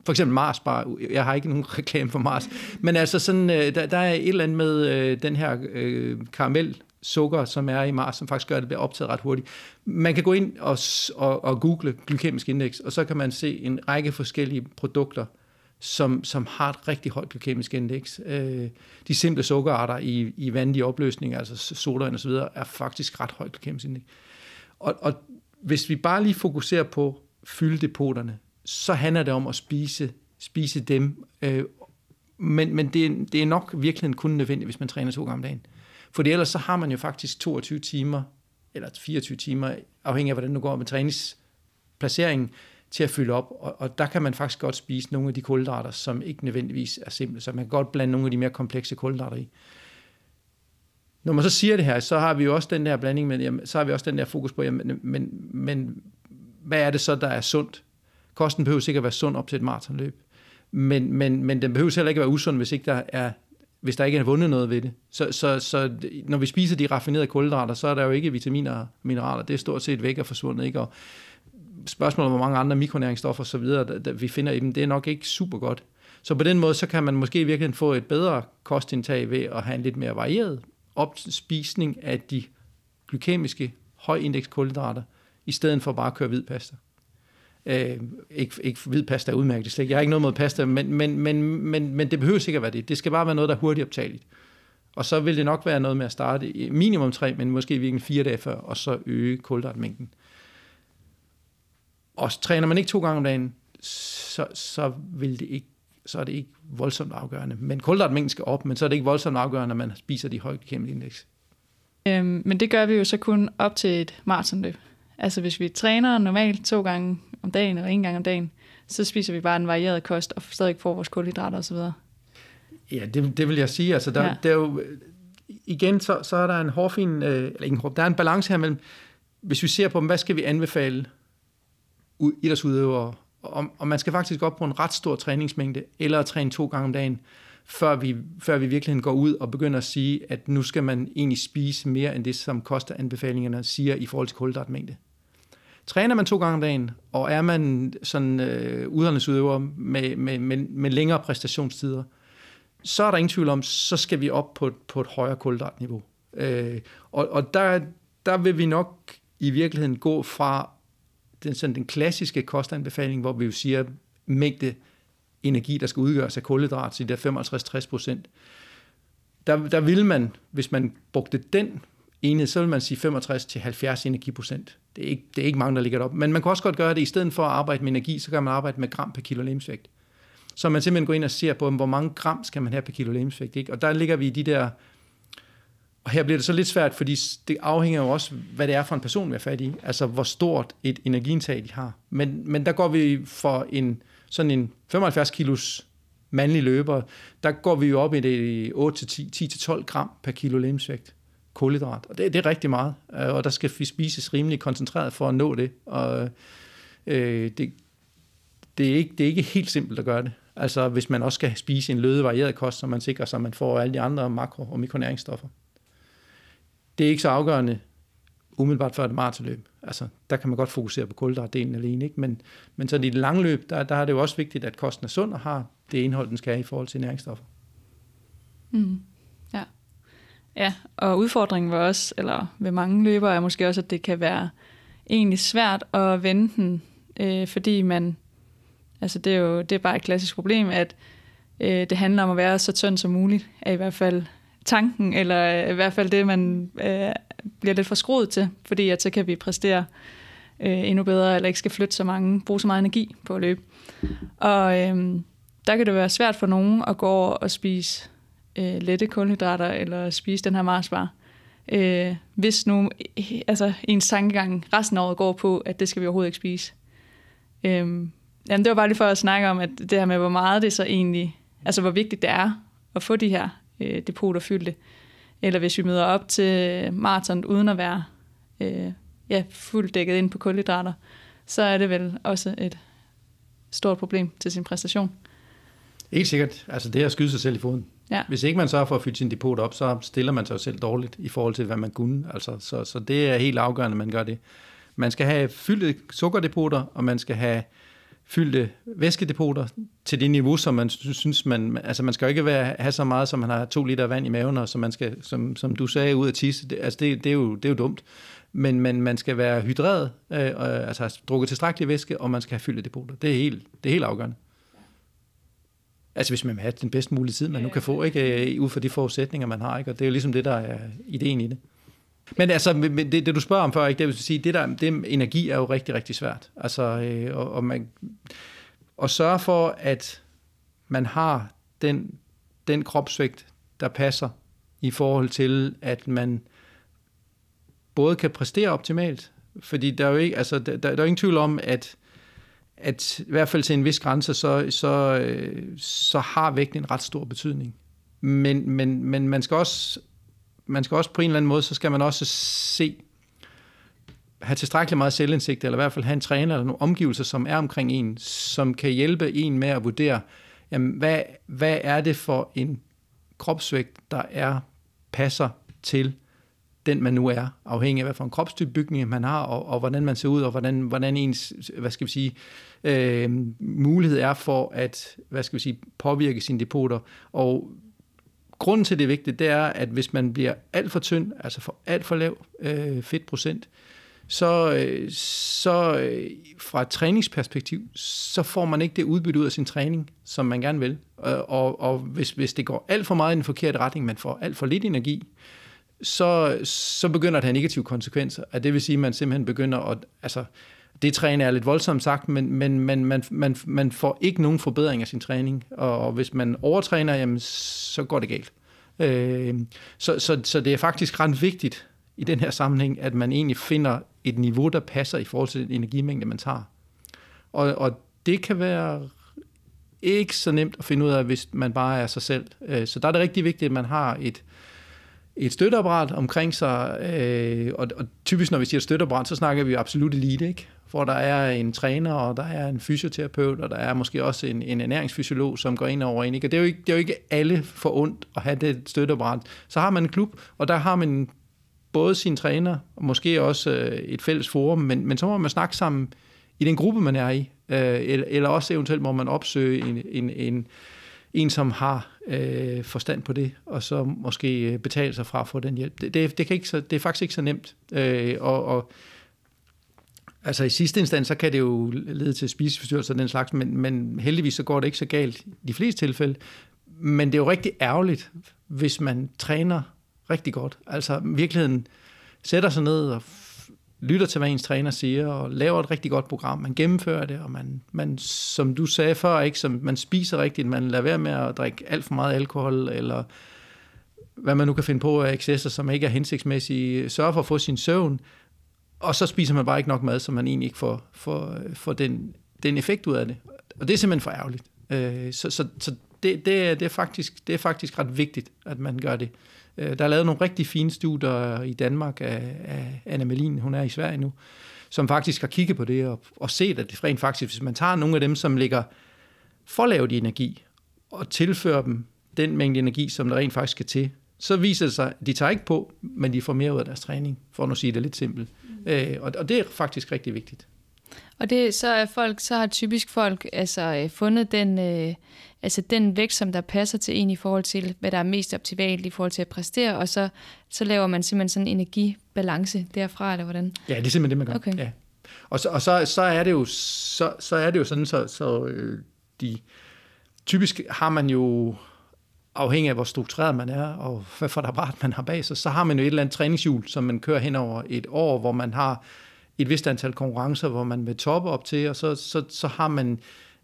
for eksempel Mars bare, Jeg har ikke nogen reklame for Mars. Men altså sådan, øh, der, der er et eller andet med øh, den her øh, karamel sukker, som er i Mars, som faktisk gør, at det bliver optaget ret hurtigt. Man kan gå ind og, og, og google glykemisk indeks, og så kan man se en række forskellige produkter, som, som har et rigtig højt glykemisk indeks. Øh, de simple sukkerarter i, i vandige opløsninger, altså soda og så videre, er faktisk ret højt glykemisk indeks. Og, og hvis vi bare lige fokuserer på fylddepoterne, så handler det om at spise, spise dem. Øh, men men det, det er nok virkelig kun nødvendigt, hvis man træner to gange om dagen. For ellers så har man jo faktisk 22 timer, eller 24 timer, afhængig af hvordan du går med træningsplaceringen, til at fylde op. Og, og der kan man faktisk godt spise nogle af de kulhydrater, som ikke nødvendigvis er simple. Så man kan godt blande nogle af de mere komplekse kulhydrater i. Når man så siger det her, så har vi jo også den der blanding med, jamen, så har vi også den der fokus på, jamen, men, men hvad er det så, der er sundt? Kosten behøver sikkert at være sund op til et maratonløb. Men, men, men den behøver heller ikke at være usund, hvis ikke der er hvis der ikke er vundet noget ved det. Så, så, så når vi spiser de raffinerede kulhydrater, så er der jo ikke vitaminer og mineraler. Det er stort set væk og forsvundet. Ikke? Og spørgsmålet om, hvor mange andre mikronæringsstoffer osv., der, der vi finder i dem, det er nok ikke super godt. Så på den måde, så kan man måske virkelig få et bedre kostindtag ved at have en lidt mere varieret opspisning af de glykemiske højindeks kulhydrater, i stedet for bare at køre hvid pasta. Øh, ikke, ikke hvid pasta er udmærket, slet Jeg har ikke noget mod pasta, men, men, men, men, men det behøver sikkert være det. Det skal bare være noget, der er hurtigt optageligt. Og så vil det nok være noget med at starte minimum tre, men måske virkelig fire dage før, og så øge kulhydratmængden. Og træner man ikke to gange om dagen, så, så vil det ikke så er det ikke voldsomt afgørende. Men kulhydratmængden skal op, men så er det ikke voldsomt afgørende, at man spiser de høje indeks. Øhm, men det gør vi jo så kun op til et maratonløb. Altså hvis vi træner normalt to gange om dagen eller en gang om dagen, så spiser vi bare en varieret kost og stadig får vores kulhydrater osv. Ja, det, det vil jeg sige. Altså, der, ja. der er jo, igen, så, så er der en hårfin, øh, eller ikke en der er en balance her mellem, hvis vi ser på, hvad skal vi anbefale idrætsudøvere, og, og man skal faktisk op på en ret stor træningsmængde, eller træne to gange om dagen, før vi, før vi virkelig går ud og begynder at sige, at nu skal man egentlig spise mere end det, som koster anbefalingerne siger i forhold til kulhydratmængde. Træner man to gange om dagen, og er man sådan øh, udholdningsudøver med, med, med, med længere præstationstider, så er der ingen tvivl om, så skal vi op på, på et højere kulhydratniveau. Øh, og og der, der vil vi nok i virkeligheden gå fra den, sådan den klassiske kostanbefaling, hvor vi jo siger, mængde energi, der skal udgøres af kulhydrat, så det er 55-60 procent. Der, der vil man, hvis man brugte den enhed, så vil man sige 65-70 energiprocent. Det er, ikke, det er ikke mange, der ligger op. Men man kan også godt gøre det, i stedet for at arbejde med energi, så kan man arbejde med gram per kilo lemsvægt. Så man simpelthen går ind og ser på, hvor mange gram skal man have per kilo lemsvægt. Ikke? Og der ligger vi i de der og her bliver det så lidt svært, fordi det afhænger jo også, hvad det er for en person, vi er fat i. Altså, hvor stort et energiindtag de har. Men, men der går vi for en sådan en 75 kilos mandlig løber, der går vi jo op i det 8-10-12 gram per kilo lemsvægt kulhydrat. Og det, det er rigtig meget, øh, og der skal vi spises rimelig koncentreret for at nå det. Og øh, det, det, er ikke, det er ikke helt simpelt at gøre det. Altså hvis man også skal spise en løde varieret kost, så man sikrer sig, at man får alle de andre makro- og mikronæringsstoffer det er ikke så afgørende umiddelbart før et maratonløb. Altså, der kan man godt fokusere på kulhydratdelen alene, ikke? Men, men så i det lange løb, der, der er det jo også vigtigt, at kosten er sund og har det indhold, den skal have i forhold til næringsstoffer. Mm. Ja. og udfordringen var også, eller ved mange løbere, er måske også, at det kan være egentlig svært at vende den, øh, fordi man, altså det er jo det er bare et klassisk problem, at øh, det handler om at være så tynd som muligt, er i hvert fald tanken, eller øh, i hvert fald det, man øh, bliver lidt for skruet til, fordi at så kan vi præstere øh, endnu bedre, eller ikke skal flytte så mange, bruge så meget energi på at løbe. Og øh, der kan det være svært for nogen at gå over og spise øh, lette kulhydrater, eller spise den her Marsbar, øh, hvis nu altså, ens tankegang resten af året går på, at det skal vi overhovedet ikke spise. Øh, jamen, det var bare lige for at snakke om, at det her med, hvor meget det så egentlig, altså hvor vigtigt det er at få de her øh, depoter fyldte. Eller hvis vi møder op til maraton uden at være øh, ja, fuldt dækket ind på kulhydrater, så er det vel også et stort problem til sin præstation. Helt sikkert. Altså det er at skyde sig selv i foden. Ja. Hvis ikke man sørger for at fylde sin depot op, så stiller man sig selv dårligt i forhold til, hvad man kunne. Altså, så, så det er helt afgørende, at man gør det. Man skal have fyldte sukkerdepoter, og man skal have fyldte væskedepoter til det niveau, som man synes, man, altså man skal jo ikke være, have så meget, som man har to liter vand i maven, og som man skal, som, som du sagde, ud at tisse. Det, altså det, det, er jo, det er jo dumt. Men, men man skal være hydreret, øh, altså have drukket tilstrækkelig væske, og man skal have fyldte depoter. Det er helt, det er helt afgørende. Altså hvis man vil have den bedst mulige tid, man nu kan få, ikke, øh, ud fra de forudsætninger, man har. Ikke? Og det er jo ligesom det, der er ideen i det. Men altså, det, det du spørger om før, ikke, det vil sige, det der, det energi er jo rigtig, rigtig svært. Altså, øh, og, og man, at sørge for, at man har den, den kropsvægt, der passer i forhold til, at man både kan præstere optimalt, fordi der er jo ikke, altså, der, der er jo ingen tvivl om, at, at i hvert fald til en vis grænse, så, så, så har vægten en ret stor betydning. Men, men, men man skal også man skal også på en eller anden måde, så skal man også se, have tilstrækkeligt meget selvindsigt, eller i hvert fald have en træner eller nogle omgivelser, som er omkring en, som kan hjælpe en med at vurdere, jamen, hvad, hvad er det for en kropsvægt, der er passer til den, man nu er, afhængig af, hvad for en kropstype bygning man har, og, og hvordan man ser ud, og hvordan, hvordan ens, hvad skal vi sige, øh, øh, mulighed er for at, hvad skal vi sige, påvirke sine depoter, og grunden til, det er vigtigt, det er, at hvis man bliver alt for tynd, altså for alt for lav øh, fedtprocent, så, øh, så øh, fra et træningsperspektiv, så får man ikke det udbytte ud af sin træning, som man gerne vil. Og, og, og hvis, hvis det går alt for meget i den forkerte retning, man får alt for lidt energi, så, så begynder det at have negative konsekvenser. At det vil sige, at man simpelthen begynder at... Altså, det træner er lidt voldsomt sagt, men, men man, man, man, man får ikke nogen forbedring af sin træning, og hvis man overtræner, jamen, så går det galt. Øh, så, så, så det er faktisk ret vigtigt i den her sammenhæng, at man egentlig finder et niveau, der passer i forhold til den energimængde, man tager. Og, og det kan være ikke så nemt at finde ud af, hvis man bare er sig selv. Øh, så der er det rigtig vigtigt, at man har et, et støtteapparat omkring sig, øh, og, og typisk når vi siger støtteapparat, så snakker vi absolut elite, ikke? Hvor der er en træner, og der er en fysioterapeut, og der er måske også en, en ernæringsfysiolog, som går ind over en. Ikke? Og det er, jo ikke, det er jo ikke alle for ondt at have det støtteapparat. Så har man en klub, og der har man både sin træner, og måske også øh, et fælles forum, men, men så må man snakke sammen i den gruppe, man er i. Øh, eller, eller også eventuelt må man opsøge en, en, en, en som har øh, forstand på det, og så måske øh, betale sig fra at få den hjælp. Det, det, det, kan ikke så, det er faktisk ikke så nemt. Øh, og, og Altså i sidste instans, så kan det jo lede til spiseforstyrrelser og den slags, men, men heldigvis så går det ikke så galt i de fleste tilfælde. Men det er jo rigtig ærgerligt, hvis man træner rigtig godt. Altså virkeligheden sætter sig ned og lytter til, hvad ens træner siger, og laver et rigtig godt program. Man gennemfører det, og man, man som du sagde før, ikke, som man spiser rigtigt, man lader være med at drikke alt for meget alkohol, eller hvad man nu kan finde på af excesser, som ikke er hensigtsmæssige. Sørger for at få sin søvn, og så spiser man bare ikke nok mad, så man egentlig ikke får, får, øh, får den, den effekt ud af det. Og det er simpelthen for ærgerligt. Øh, så så, så det, det, er, det, er faktisk, det er faktisk ret vigtigt, at man gør det. Øh, der er lavet nogle rigtig fine studier i Danmark af, af Anna Melin, hun er i Sverige nu, som faktisk har kigget på det og, og set, at det rent faktisk, hvis man tager nogle af dem, som ligger for lavt i energi, og tilfører dem den mængde energi, som der rent faktisk skal til, så viser det sig, at de tager ikke på, men de får mere ud af deres træning, for at nu sige det lidt simpelt. Mm. Øh, og, og det er faktisk rigtig vigtigt. Og det, så er folk, så har typisk folk altså øh, fundet den, øh, altså den vægt, som der passer til en i forhold til, hvad der er mest optimalt i forhold til at præstere, og så, så laver man simpelthen sådan en energibalance derfra, eller hvordan? Ja, det er simpelthen det, man gør. Okay. Ja. Og, så, og så, så, er det jo, så, så er det jo sådan, så, så øh, de, typisk har man jo afhængig af hvor struktureret man er, og hvad for et apparat man har bag sig, så har man jo et eller andet træningshjul, som man kører hen over et år, hvor man har et vist antal konkurrencer, hvor man vil toppe op til, og så, så, så har man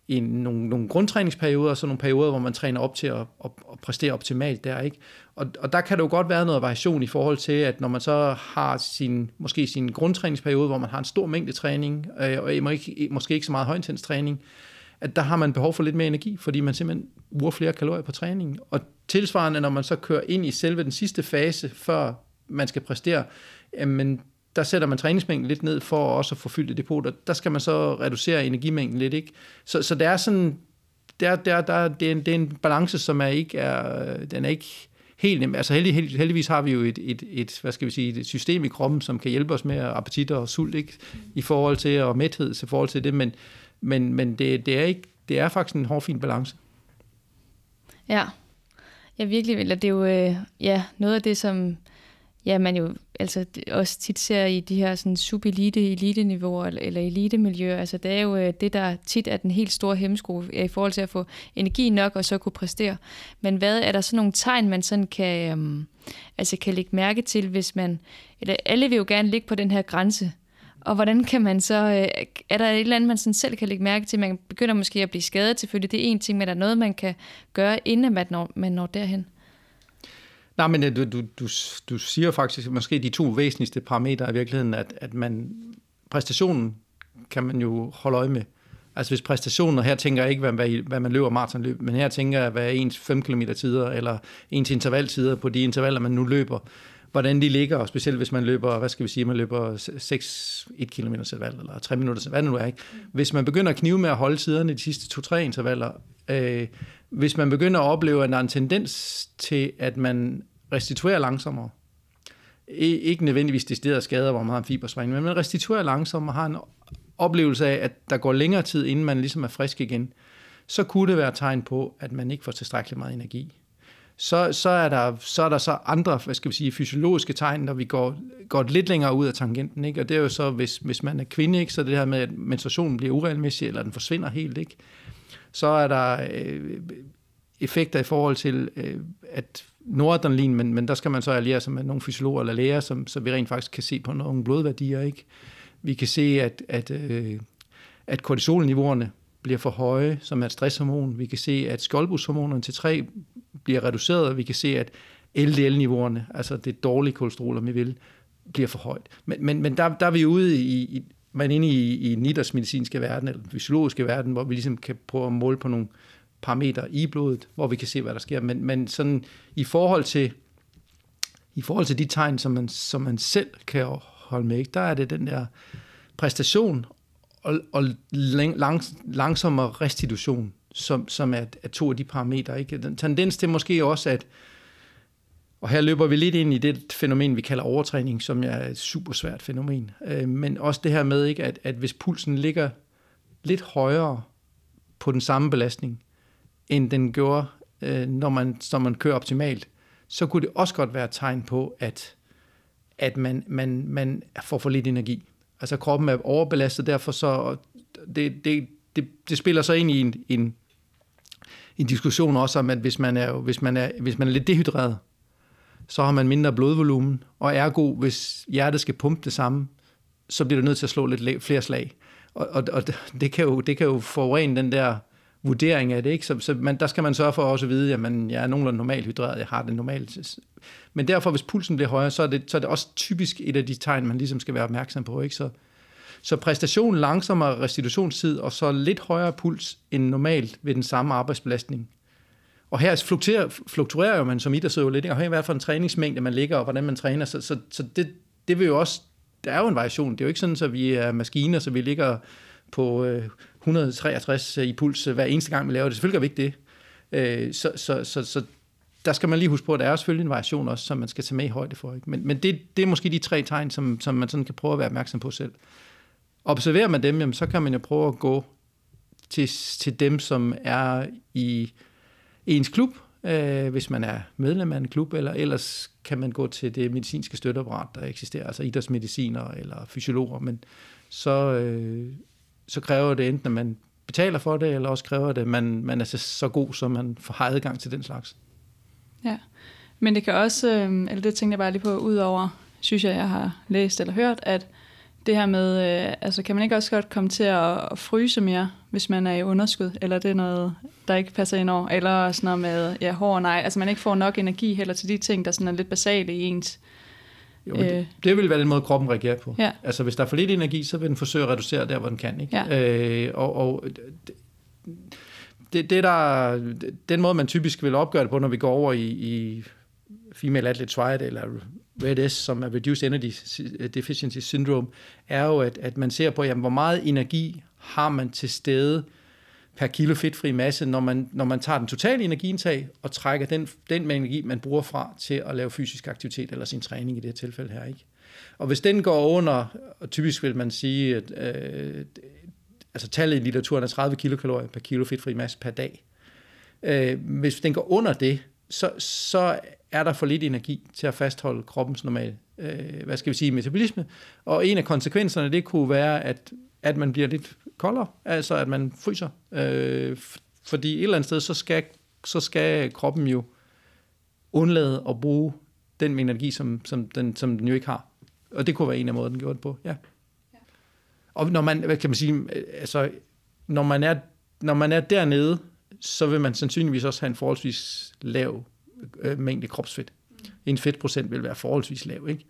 en, nogle, nogle grundtræningsperioder, og så nogle perioder, hvor man træner op til at, at, at præstere optimalt der, ikke? Og, og der kan det jo godt være noget variation i forhold til, at når man så har sin, måske sin grundtræningsperiode, hvor man har en stor mængde træning, øh, og måske, måske ikke så meget højintens træning, at der har man behov for lidt mere energi, fordi man simpelthen bruger flere kalorier på træningen. Og tilsvarende, når man så kører ind i selve den sidste fase, før man skal præstere, men der sætter man træningsmængden lidt ned for også at få fyldt et depot, og der skal man så reducere energimængden lidt. Ikke? Så, så det er sådan, der, der, der, det, er en, det er en balance, som er ikke er, den er ikke helt nem. Altså heldig, held, heldigvis har vi jo et, et, et, hvad skal vi sige, et system i kroppen, som kan hjælpe os med appetit og sult, ikke? i forhold til, og mæthed i forhold til det, men, men, men det, det, er ikke, det er faktisk en hård, fin balance. Ja, ja virkelig. Eller det er jo øh, ja, noget af det, som ja, man jo altså, også tit ser i de her sådan, subelite, elite-niveauer eller, eller elite-miljøer. Altså, det er jo øh, det, der tit er den helt store hemmesko i forhold til at få energi nok og så kunne præstere. Men hvad er der så nogle tegn, man sådan kan, øhm, altså kan lægge mærke til, hvis man... Eller alle vil jo gerne ligge på den her grænse, og hvordan kan man så, øh, er der et eller andet, man sådan selv kan lægge mærke til? Man begynder måske at blive skadet selvfølgelig, det er en ting, men er der noget, man kan gøre, inden man når, man når derhen? Nej, men øh, du, du, du, du siger faktisk måske de to væsentligste parametre i virkeligheden, at, at man, præstationen kan man jo holde øje med. Altså hvis præstationen, og her tænker jeg ikke, hvad, hvad, hvad man løber maratonløb, men her tænker jeg, hvad er ens 5 km tider, eller ens intervaltider på de intervaller, man nu løber hvordan de ligger, og specielt hvis man løber, hvad skal vi sige, man løber 6 1 km interval, eller 3 minutter, hvad det nu er. Ikke? Hvis man begynder at knive med at holde tiderne de sidste 2-3 intervaller, øh, hvis man begynder at opleve, at der er en tendens til, at man restituerer langsommere, ikke nødvendigvis det steder skader, hvor man har en fiberspring, men man restituerer langsommere og har en oplevelse af, at der går længere tid, inden man ligesom er frisk igen, så kunne det være tegn på, at man ikke får tilstrækkeligt meget energi så, så, er der, så er der så andre hvad skal vi sige, fysiologiske tegn, når vi går, går lidt længere ud af tangenten. Ikke? Og det er jo så, hvis, hvis man er kvinde, ikke? så det her med, at menstruationen bliver uregelmæssig, eller den forsvinder helt, ikke? så er der øh, effekter i forhold til, øh, at noradrenalin, men, men der skal man så alliere sig med nogle fysiologer eller læger, som, så vi rent faktisk kan se på nogle blodværdier, ikke? Vi kan se, at, at, øh, at kortisolniveauerne bliver for høje, som er et stresshormon. Vi kan se, at skoldbrugshormonerne til 3 bliver reduceret, og vi kan se, at LDL-niveauerne, altså det dårlige kolesterol, om vi vil, bliver for højt. Men, men, men der, der er vi ude i, i man er inde i, i Nitters medicinske verden, eller fysiologiske verden, hvor vi ligesom kan prøve at måle på nogle parametre i blodet, hvor vi kan se, hvad der sker. Men, men sådan i forhold til i forhold til de tegn, som man, som man selv kan holde med, der er det den der præstation og, og lang, lang, langsommere restitution, som, som er, er to af de parametre. Ikke? Den tendens til måske også, at og her løber vi lidt ind i det fænomen, vi kalder overtræning, som er et super svært fænomen. Øh, men også det her med, ikke, at, at hvis pulsen ligger lidt højere på den samme belastning, end den gjorde, øh, når, man, når man kører optimalt, så kunne det også godt være et tegn på, at, at man, man, man får for lidt energi. Altså kroppen er overbelastet, derfor så det, det, det, det spiller så ind i en, en, en diskussion også om, at hvis man er, hvis man er, hvis man er lidt dehydreret, så har man mindre blodvolumen, og ergo, hvis hjertet skal pumpe det samme, så bliver du nødt til at slå lidt flere slag. Og, og, og det, kan jo, det kan jo forurene den der vurdering af det. Ikke? Så, så man, der skal man sørge for også at vide, at man, jeg er nogenlunde normalt hydreret, jeg har det normalt. Men derfor, hvis pulsen bliver højere, så er, det, så er det også typisk et af de tegn, man ligesom skal være opmærksom på. Ikke? Så, så præstation, langsommere restitutionstid, og så lidt højere puls end normalt ved den samme arbejdsbelastning. Og her fluktuerer, fluktuerer jo man som idrætsøver lidt, og hvad for en træningsmængde man ligger, og hvordan man træner. Så, så, så det, det vil jo også, der er jo en variation. Det er jo ikke sådan, at vi er maskiner, så vi ligger på øh, 163 i puls øh, hver eneste gang, vi laver det. Selvfølgelig gør vi ikke det. Øh, så, så, så, så der skal man lige huske på, at der er selvfølgelig en variation også, som man skal tage med i højde for. Ikke? Men, men det, det er måske de tre tegn, som, som man sådan kan prøve at være opmærksom på selv. Observerer man dem, jamen, så kan man jo prøve at gå til, til dem, som er i ens klub, øh, hvis man er medlem af en klub, eller ellers kan man gå til det medicinske støtteapparat, der eksisterer, altså idrætsmediciner eller fysiologer, men så, øh, så kræver det enten, at man betaler for det, eller også kræver det, at man, man er så god, så man får adgang til den slags. Ja, men det kan også, øh, eller det tænkte jeg bare lige på, udover, synes jeg, jeg har læst eller hørt, at det her med, øh, altså kan man ikke også godt komme til at, at fryse mere, hvis man er i underskud, eller det er noget, der ikke passer ind over, eller sådan noget med ja, hår og nej, altså man ikke får nok energi heller til de ting, der sådan er lidt basale i ens jo, det, øh. det vil være den måde, kroppen reagerer på. Ja. Altså, hvis der er for lidt energi, så vil den forsøge at reducere der, hvor den kan. Ikke? Ja. Øh, og, og det, det der, den måde, man typisk vil opgøre det på, når vi går over i, i female athlete triad, eller RED-S, som er Reduced Energy Deficiency Syndrome, er jo, at, at man ser på, jamen, hvor meget energi har man til stede per kilo fedtfri masse, når man, når man tager den totale energiindtag og trækker den, den med energi, man bruger fra til at lave fysisk aktivitet eller sin træning i det her tilfælde her. Ikke? Og hvis den går under, og typisk vil man sige, at øh, altså tallet i litteraturen er 30 kilokalorier per kilo fedtfri masse per dag. Øh, hvis den går under det, så, så er der for lidt energi til at fastholde kroppens normale, øh, hvad skal vi sige, metabolisme. Og en af konsekvenserne, det kunne være, at, at man bliver lidt koldere, altså at man fryser. Øh, fordi et eller andet sted, så skal, så skal kroppen jo undlade at bruge den energi, som, som, den, som den jo ikke har. Og det kunne være en af måden, den gjorde det på, ja. ja. Og når man, hvad kan man sige, altså, når man er, når man er dernede, så vil man sandsynligvis også have en forholdsvis lav øh, mængde kropsfedt. En fedtprocent vil være forholdsvis lav, ikke?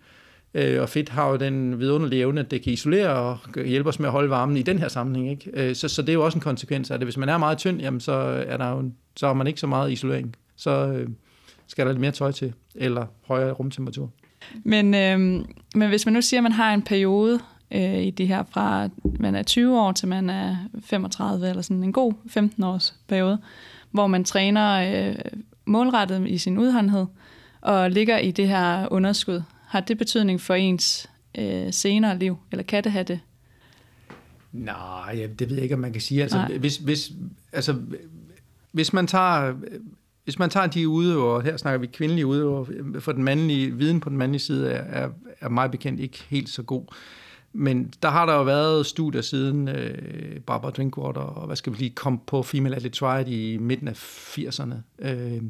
Øh, og fedt har jo den vidunderlige evne, at det kan isolere og hjælpe os med at holde varmen i den her sammenhæng. Ikke? Øh, så, så det er jo også en konsekvens af det. Hvis man er meget tynd, jamen, så, er der jo, så har man ikke så meget isolering. Så øh, skal der lidt mere tøj til, eller højere rumtemperatur. Men, øh, men hvis man nu siger, at man har en periode øh, i det her fra man er 20 år til man er 35, eller sådan en god 15 års periode, hvor man træner øh, målrettet i sin udholdenhed, og ligger i det her underskud, har det betydning for ens øh, senere liv, eller kan det have det? Nej, det ved jeg ikke, om man kan sige. Altså, hvis, hvis, altså, hvis man tager hvis man tager de udøvere, her snakker vi kvindelige udøvere, for den mandlige, viden på den mandlige side er, er, er meget bekendt ikke helt så god. Men der har der jo været studier siden øh, Barbara Drinkwater, og hvad skal vi lige, kom på Female Athlete Triad i midten af 80'erne. Øh,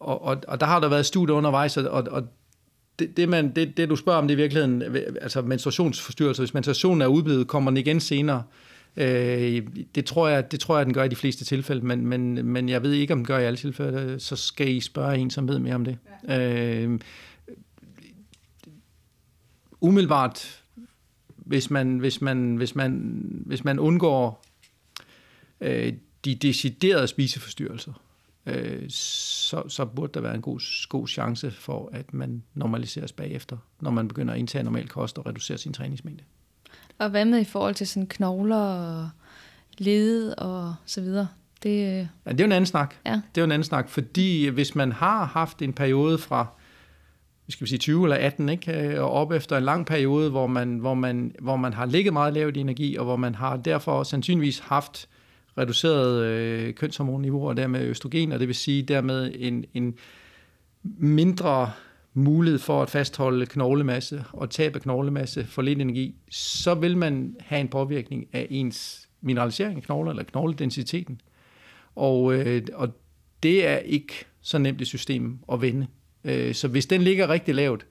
og, og, og der har der været studier undervejs, og, og det, det, man, det, det, du spørger om, det er i virkeligheden altså menstruationsforstyrrelser. Hvis menstruationen er udblevet, kommer den igen senere. Øh, det, tror jeg, det tror jeg, den gør i de fleste tilfælde, men, men, men jeg ved ikke, om den gør i alle tilfælde. Så skal I spørge en, som ved mere om det. Ja. Øh, umiddelbart, hvis man, hvis man, hvis man, hvis man undgår øh, de deciderede spiseforstyrrelser, øh, så, så burde der være en god, god chance for, at man normaliseres bagefter, når man begynder at indtage normal kost og reducere sin træningsmængde. Og hvad med i forhold til sådan knogler og led og så videre? Det, ja, det er jo en anden snak. Ja. Det er jo en anden snak, fordi hvis man har haft en periode fra skal vi sige 20 eller 18, ikke? Øh, og op efter en lang periode, hvor man, hvor man, hvor man har ligget meget lavt i energi, og hvor man har derfor sandsynligvis haft reduceret øh, kønshormonniveau og dermed østrogen, og det vil sige dermed en, en mindre mulighed for at fastholde knoglemasse og tabe knoglemasse for lidt energi, så vil man have en påvirkning af ens mineralisering af knogler eller knogledensiteten. Og, øh, og det er ikke så nemt et system at vende. Øh, så hvis den ligger rigtig lavt,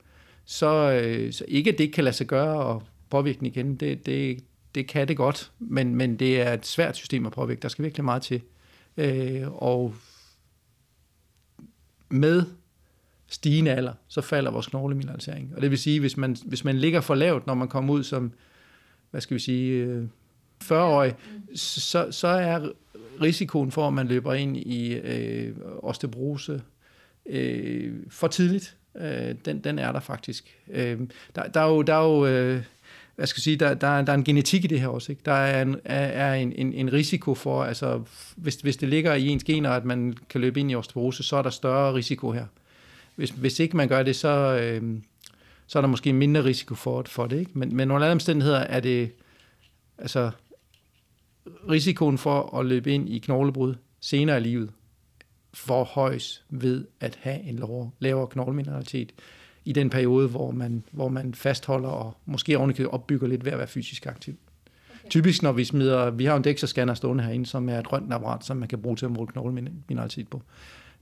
så, øh, så ikke at det ikke kan lade sig gøre og påvirke den igen, det, det, det kan det godt, men, men det er et svært system at påvirke. Der skal virkelig meget til. Øh, og med stigende alder, så falder vores knoglemineralisering. Og det vil sige, hvis man, hvis man ligger for lavt, når man kommer ud som, hvad skal vi sige, øh, 40-årig, så, så er risikoen for, at man løber ind i øh, osteoporose øh, for tidligt, øh, den, den er der faktisk. Øh, der, der er jo, der er jo øh, hvad skal jeg sige, der, der, der er en genetik i det her også. Ikke? Der er, en, er en, en, en risiko for, altså hvis, hvis det ligger i ens gener, at man kan løbe ind i osteoporose, så er der større risiko her. Hvis, hvis ikke man gør det, så, øh, så er der måske mindre risiko for, for det. Ikke? Men, men under alle omstændigheder er det, altså risikoen for at løbe ind i knoglebrud senere i livet, forhøjes ved at have en lavere, lavere knoglemineralitet i den periode, hvor man, hvor man fastholder og måske ovenikøbet opbygger lidt ved at være fysisk aktiv. Okay. Typisk når vi smider, vi har en DEXA-scanner stående herinde, som er et røntgenapparat, som man kan bruge til at måle knoglemineralitet på.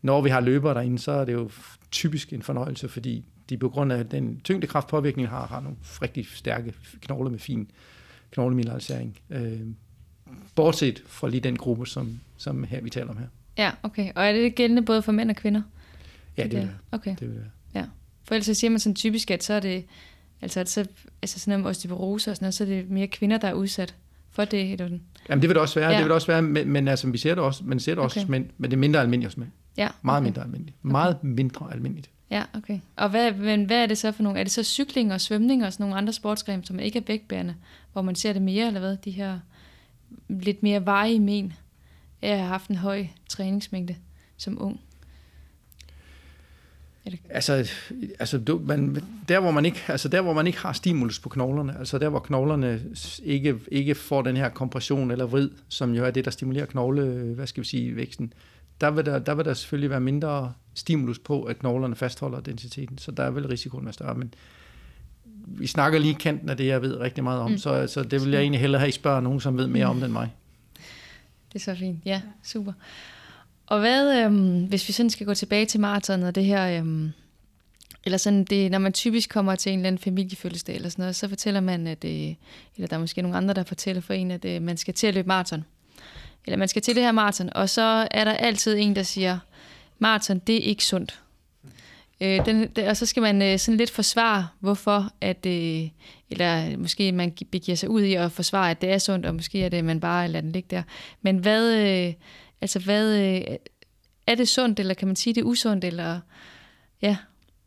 Når vi har løbere derinde, så er det jo typisk en fornøjelse, fordi de på grund af den tyngdekraftpåvirkning har, har nogle rigtig stærke knogler med fin knoglemineralisering. Øh, bortset fra lige den gruppe, som, som her vi taler om her. Ja, okay. Og er det gældende både for mænd og kvinder? Ja, det, det vil Okay. Det vil være. Ja. For ellers siger man sådan typisk, at så er det, altså, at så, altså sådan noget osteoporose og sådan noget, så er det mere kvinder, der er udsat for det. Eller sådan. Jamen det vil det også være, ja. det vil det også være, men, men altså, vi ser det også, man ser det også okay. mænd, men det er mindre almindeligt hos mænd. Ja, okay. Meget mindre almindeligt. Okay. Meget mindre almindeligt. Ja, okay. Og hvad, men hvad er det så for nogle? Er det så cykling og svømning og sådan nogle andre sportsgrene, som ikke er vægtbærende, hvor man ser det mere, eller hvad? De her lidt mere varige men at have haft en høj træningsmængde som ung? Altså, altså du, man, der, hvor man ikke, altså der, hvor man ikke har stimulus på knoglerne, altså der, hvor knoglerne ikke, ikke får den her kompression eller vrid, som jo er det, der stimulerer knogle, hvad skal vi sige, væksten, der vil der, der vil der selvfølgelig være mindre stimulus på, at knoglerne fastholder densiteten, så der vil risikoen være større, men vi snakker lige kanten af det, jeg ved rigtig meget om, mm. så, så det vil jeg egentlig hellere have, I spørger nogen, som ved mere om det end mig. Det er så fint, ja, super. Og hvad, øhm, hvis vi sådan skal gå tilbage til maraton og det her, øhm, eller sådan det, når man typisk kommer til en eller anden familiefødselsdag eller sådan noget, så fortæller man, at, øh, eller der er måske nogle andre, der fortæller for en, at øh, man skal til at løbe maraton. Eller man skal til det her maraton, og så er der altid en, der siger, maraton, det er ikke sundt. Øh, den, og så skal man øh, sådan lidt forsvare, hvorfor, at, øh, eller måske man begiver sig ud i at forsvare, at det er sundt, og måske er det, man bare lader den ligge der. Men hvad, øh, Altså, hvad, øh, er det sundt, eller kan man sige, det er usundt, eller ja,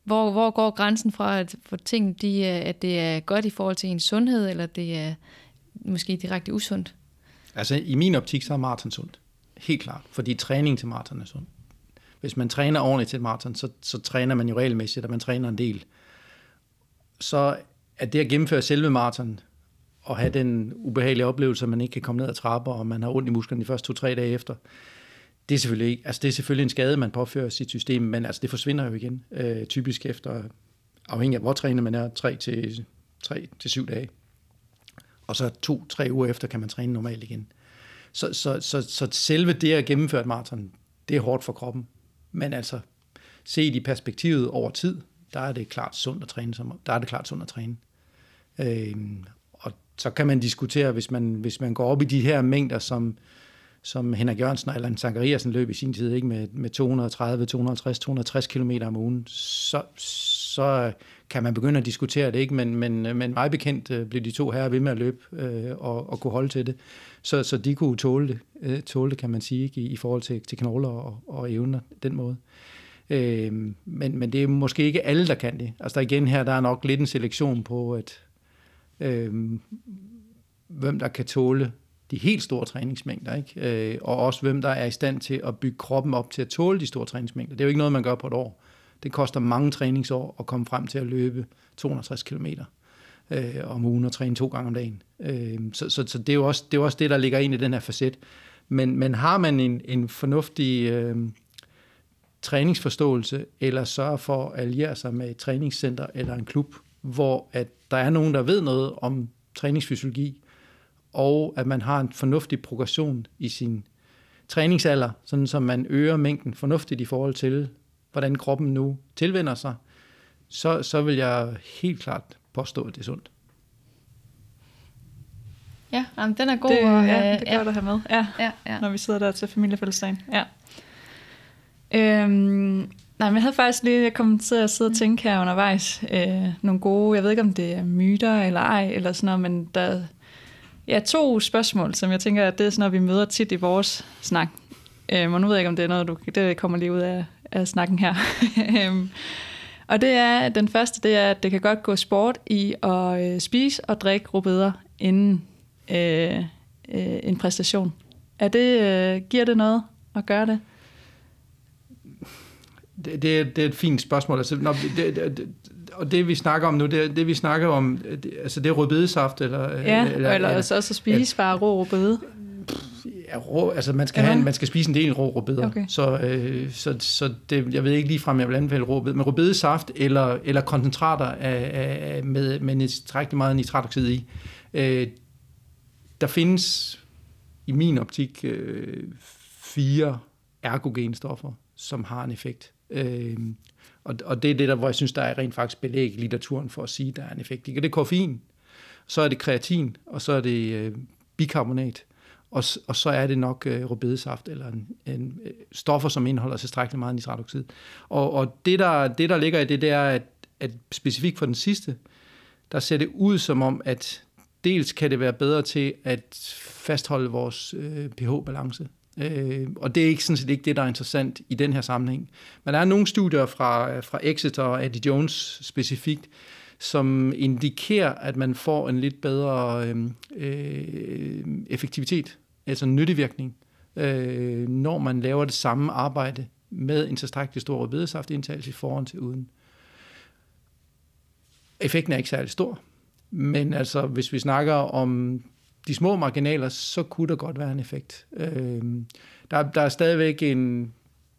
hvor, hvor går grænsen fra, at for ting, de, øh, at det er godt i forhold til ens sundhed, eller det er måske direkte usundt? Altså, i min optik, så er maraton sundt. Helt klart, fordi træning til maraton er sundt. Hvis man træner ordentligt til et maraton, så, så træner man jo regelmæssigt, og man træner en del. Så at det at gennemføre selve maraton, og have den ubehagelige oplevelse, at man ikke kan komme ned ad trapper, og man har ondt i musklerne de første to-tre dage efter. Det er selvfølgelig ikke, altså det er selvfølgelig en skade, man påfører sit system, men altså det forsvinder jo igen, øh, typisk efter, afhængig af hvor træner man er, 3 til, 3 til 7 dage. Og så to-tre uger efter kan man træne normalt igen. Så, så, så, så selve det at gennemføre et maraton, det er hårdt for kroppen. Men altså, set i perspektivet over tid, der er det klart sundt at træne. Som, der er det klart sundt at træne. Øh, og så kan man diskutere, hvis man, hvis man går op i de her mængder, som, som Henrik Jørgensen og Allan Sankariasen løb i sin tid, ikke med, med 230, 250, 260 km om ugen, så, så kan man begynde at diskutere det, ikke? Men, men, men meget bekendt øh, blev de to her ved med at løbe øh, og, og kunne holde til det. Så, så de kunne tåle det, øh, tåle det kan man sige, ikke? I, i forhold til, til knogler og, og evner den måde. Øh, men, men det er måske ikke alle, der kan det. Altså der igen her, der er nok lidt en selektion på, at øh, hvem der kan tåle de helt store træningsmængder, ikke? Øh, og også hvem der er i stand til at bygge kroppen op til at tåle de store træningsmængder. Det er jo ikke noget, man gør på et år. Det koster mange træningsår at komme frem til at løbe 260 km øh, om ugen og træne to gange om dagen. Øh, så så, så det, er jo også, det er også det, der ligger ind i den her facet. Men, men har man en, en fornuftig øh, træningsforståelse, eller sørger for at alliere sig med et træningscenter eller en klub, hvor at der er nogen, der ved noget om træningsfysiologi, og at man har en fornuftig progression i sin træningsalder, sådan som man øger mængden fornuftigt i forhold til, hvordan kroppen nu tilvender sig, så, så vil jeg helt klart påstå, at det er sundt. Ja, jamen, den er god. Det, at, ja, det er ja, godt at have med, ja, ja, ja. når vi sidder der til familiefællesdagen. Ja. Øhm, nej, men jeg havde faktisk lige, jeg kom til at sidde og tænke her undervejs, øh, nogle gode, jeg ved ikke om det er myter eller ej, eller sådan noget, men der ja, to spørgsmål, som jeg tænker, at det er sådan noget, vi møder tit i vores snak. Øhm, og nu ved jeg ikke, om det er noget, du, det kommer lige ud af, af snakken her. Øhm, og det er, den første, det er, at det kan godt gå sport i at øh, spise og drikke rubeder inden øh, øh, en præstation. Er det, øh, giver det noget at gøre det? Det, det, er, det er et fint spørgsmål. Altså, når, det, det, og det vi snakker om nu, det, det vi snakker om, det, altså det er rødbedesaft, eller... Ja, eller, eller, altså også at spise bare rå rødbede. Ja, rå, altså man skal, Ja. have, en- man skal spise en del rå rødbeder. Okay. Så, øh, så, så det, jeg ved ikke lige frem, jeg vil anbefale rødbede, men rødbedesaft eller, eller koncentrater af, af, med, med tilstrækkeligt meget nitratoxid i. Øh, der findes i min optik øh, fire ergogenstoffer, som har en effekt. Øh, og, og det er det, der, hvor jeg synes, der er rent faktisk belæg i litteraturen for at sige, at der er en effekt. Det er koffein, så er det kreatin, og så er det øh, bikarbonat, og, og så er det nok øh, rødbedesaft, eller en, en, øh, stoffer, som indeholder tilstrækkeligt meget nitratoxid. Og, og det, der, det, der ligger i det, det er, at, at specifikt for den sidste, der ser det ud som om, at dels kan det være bedre til at fastholde vores øh, pH-balance. Øh, og det er ikke sådan set ikke det, der er interessant i den her sammenhæng. Men der er nogle studier fra, fra Exeter og Eddie Jones specifikt, som indikerer, at man får en lidt bedre øh, øh, effektivitet, altså nyttevirkning, øh, når man laver det samme arbejde med en tilstrækkelig stor rødbedesaftindtagelse i forhold til uden. Effekten er ikke særlig stor, men altså, hvis vi snakker om de små marginaler, så kunne der godt være en effekt. Øh, der, der er stadigvæk en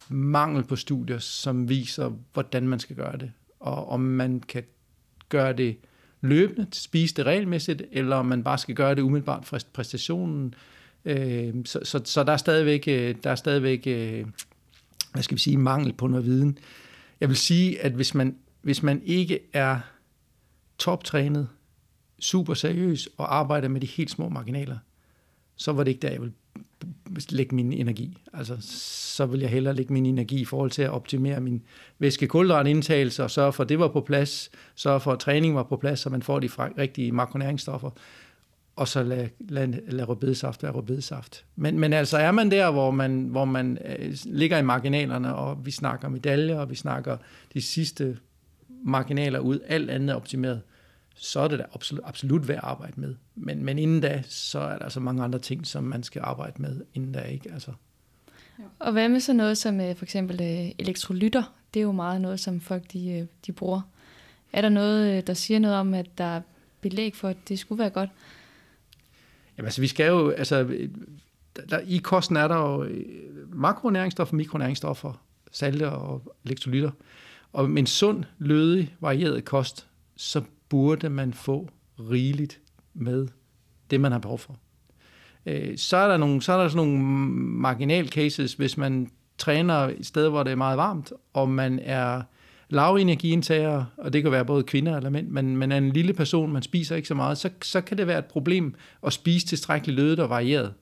mangel på studier, som viser, hvordan man skal gøre det, og om man kan gøre det løbende, spise det regelmæssigt, eller om man bare skal gøre det umiddelbart fra præstationen. Øh, så, så, så der er stadigvæk, øh, der er stadigvæk øh, hvad skal vi sige, mangel på noget viden. Jeg vil sige, at hvis man, hvis man ikke er toptrænet, super seriøs og arbejder med de helt små marginaler, så var det ikke der, jeg ville lægge min energi. Altså, så vil jeg hellere lægge min energi i forhold til at optimere min væske indtagelse og sørge for, at det var på plads, sørge for, at træning var på plads, så man får de rigtige makronæringsstoffer, og så lad, lad, lad rødbedesaft være rødbedesaft. Men, men altså er man der, hvor man, hvor man øh, ligger i marginalerne, og vi snakker medaljer, og vi snakker de sidste marginaler ud, alt andet er optimeret, så er det da absolut, absolut værd at arbejde med. Men, men inden da, så er der altså mange andre ting, som man skal arbejde med inden da, ikke? Altså, Og hvad med så noget som øh, for eksempel øh, elektrolytter? Det er jo meget noget, som folk de, øh, de bruger. Er der noget, der siger noget om, at der er belæg for, at det skulle være godt? Jamen, altså, vi skal jo, altså, der, der, i kosten er der jo makronæringsstoffer, mikronæringsstoffer, salte og elektrolytter. Og med en sund, lødig, varieret kost, så burde man få rigeligt med det, man har behov for. Øh, så er der, nogle, så er der sådan nogle marginal cases, hvis man træner et sted, hvor det er meget varmt, og man er lav energiindtager, og det kan være både kvinder eller mænd, men, men er en lille person, man spiser ikke så meget, så, så kan det være et problem at spise tilstrækkeligt lødet og varieret.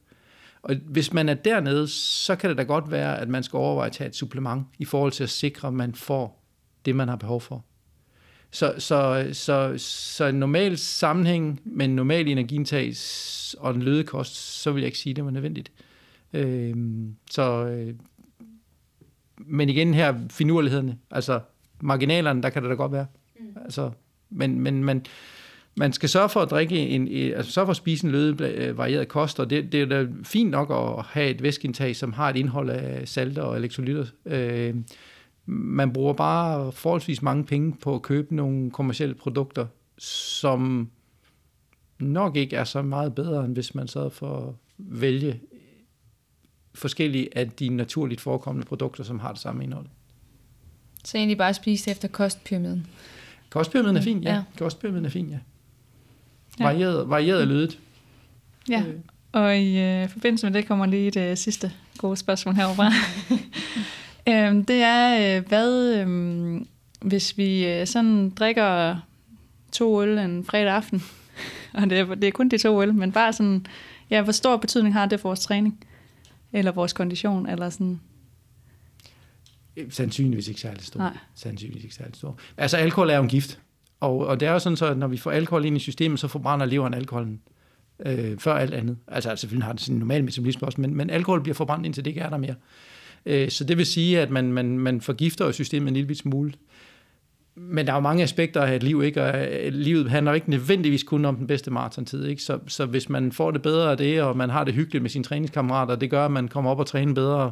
Og hvis man er dernede, så kan det da godt være, at man skal overveje at tage et supplement i forhold til at sikre, at man får det, man har behov for. Så, så, så, så en normal sammenhæng med en normal energiindtag og en lødekost, så vil jeg ikke sige, at det var nødvendigt. Øh, så, øh, men igen her, finurlighederne, altså marginalerne, der kan det da godt være. Mm. Altså, men, men man, man skal sørge for at drikke en, altså sørge for at spise en løde øh, varieret kost, og det, det er da fint nok at have et væskeindtag, som har et indhold af salter og elektrolytter. Øh, man bruger bare forholdsvis mange penge på at købe nogle kommersielle produkter, som nok ikke er så meget bedre, end hvis man så for at vælge forskellige af de naturligt forekommende produkter, som har det samme indhold. Så egentlig bare spise efter kostpyramiden? Kostpyramiden er fin, ja. ja. Kostpyramiden er fin, ja. Varieret, varieret lødet. Ja, øh. og i øh, forbindelse med det kommer lige det sidste gode spørgsmål herovre. øhm, det er, øh, hvad øh, hvis vi øh, sådan drikker to øl en fredag aften, og det er, det er kun de to øl, men bare sådan, ja, hvor stor betydning har det for vores træning? Eller vores kondition, eller sådan? Sandsynligvis ikke særlig stor. Nej. Sandsynligvis ikke særlig stor. Altså, alkohol er jo en gift. Og, og det er jo sådan, så at når vi får alkohol ind i systemet, så forbrænder leveren alkoholen øh, før alt andet. Altså, selvfølgelig har det sin normal metabolisme også, men, men alkohol bliver forbrændt, indtil det ikke er der mere. Øh, så det vil sige, at man, man, man forgifter systemet en lille smule. Men der er jo mange aspekter af et liv, ikke? og øh, livet handler ikke nødvendigvis kun om den bedste maratontid. Ikke? Så, så hvis man får det bedre af det, og man har det hyggeligt med sine træningskammerater, det gør, at man kommer op og træner bedre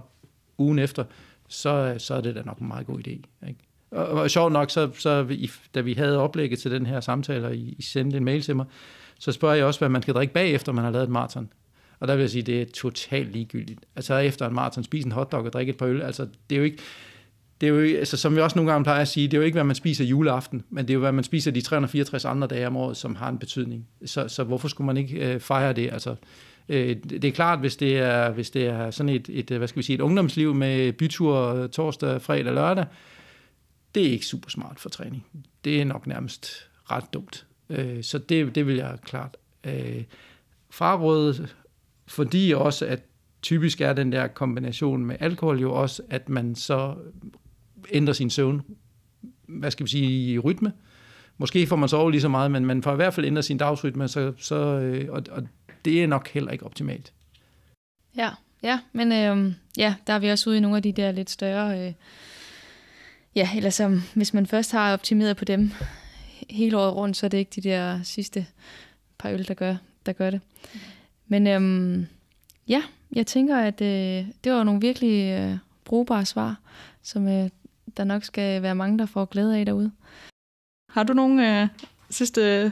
ugen efter, så, så er det da nok en meget god idé. Ikke? Og, og sjovt nok, så, så vi, da vi havde oplægget til den her samtale, og I, I sendte en mail til mig, så spørger jeg også, hvad man skal drikke bagefter, man har lavet et maraton. Og der vil jeg sige, det er totalt ligegyldigt. Altså efter en maraton, spise en hotdog og drikke et par øl, altså det er jo ikke, det er jo, altså, som vi også nogle gange plejer at sige, det er jo ikke, hvad man spiser juleaften, men det er jo, hvad man spiser de 364 andre dage om året, som har en betydning. Så, så hvorfor skulle man ikke øh, fejre det? Altså, øh, det er klart, hvis det er, hvis det er sådan et, et, hvad skal vi sige, et ungdomsliv med bytur torsdag, fredag, lørdag, det er ikke super smart for træning. Det er nok nærmest ret dumt. Øh, så det, det vil jeg klart øh, fraråde, fordi også, at typisk er den der kombination med alkohol jo også, at man så ændrer sin søvn, hvad skal vi sige, i rytme. Måske får man sovet lige så meget, men man får i hvert fald ændret sin dagsrytme, så, så, øh, og, og det er nok heller ikke optimalt. Ja, ja men øh, ja, der er vi også ude i nogle af de der lidt større... Øh, ja, eller som hvis man først har optimeret på dem hele året rundt, så er det ikke de der sidste par øl, der gør, der gør det. Men øhm, ja, jeg tænker, at øh, det var nogle virkelig øh, brugbare svar, som øh, der nok skal være mange, der får glæde af derude. Har du nogle øh, sidste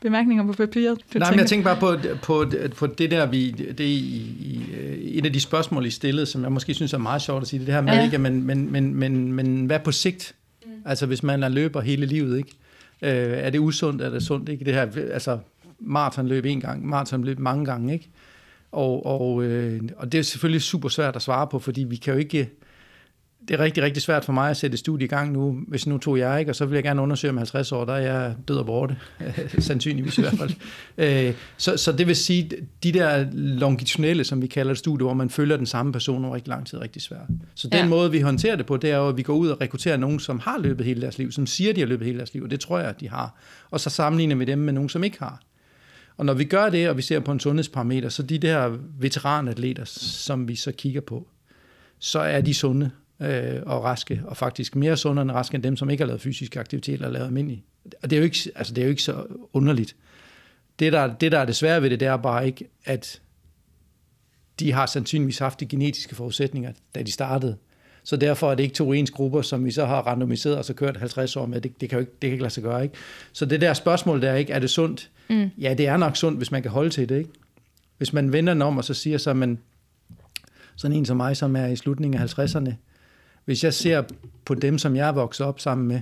bemærkninger på papiret? Nej, men jeg tænker bare på, på, på det der, vi, det i, i, et af de spørgsmål, I stillede, som jeg måske synes er meget sjovt at sige, det her med ja. ikke, men, men, men, men, men hvad på sigt? Mm. Altså hvis man er løber hele livet, ikke? Øh, er det usundt, er det sundt? Ikke? Det her, altså maratonløb en gang, maratonløb mange gange, ikke? Og, og, øh, og det er selvfølgelig super svært at svare på, fordi vi kan jo ikke, det er rigtig, rigtig svært for mig at sætte et studie i gang nu, hvis nu tog jeg, ikke? og så vil jeg gerne undersøge om 50 år, der er jeg død og borte, sandsynligvis i hvert fald. Øh, så, så det vil sige, de der longitudinelle, som vi kalder det studie, hvor man følger den samme person over rigtig lang tid, er rigtig svært. Så den ja. måde, vi håndterer det på, det er jo, at vi går ud og rekrutterer nogen, som har løbet hele deres liv, som siger, de har løbet hele deres liv, og det tror jeg, de har. Og så sammenligner vi dem med nogen, som ikke har. Og når vi gør det, og vi ser på en sundhedsparameter, så de der veteranatleter, som vi så kigger på, så er de sunde øh, og raske, og faktisk mere sunde end raske end dem, som ikke har lavet fysisk aktivitet eller lavet almindelig. Og det er jo ikke, altså det er jo ikke så underligt. Det der, det, der er det svære ved det, det er bare ikke, at de har sandsynligvis haft de genetiske forudsætninger, da de startede. Så derfor er det ikke to ens grupper, som vi så har randomiseret og så kørt 50 år med. Det, det kan jo ikke, det kan ikke lade sig gøre. Ikke? Så det der spørgsmål der, ikke, er det sundt? Mm. Ja, det er nok sundt, hvis man kan holde til det. Ikke? Hvis man vender den om og så siger så, man, sådan en som mig, som er i slutningen af 50'erne, hvis jeg ser på dem, som jeg er vokset op sammen med,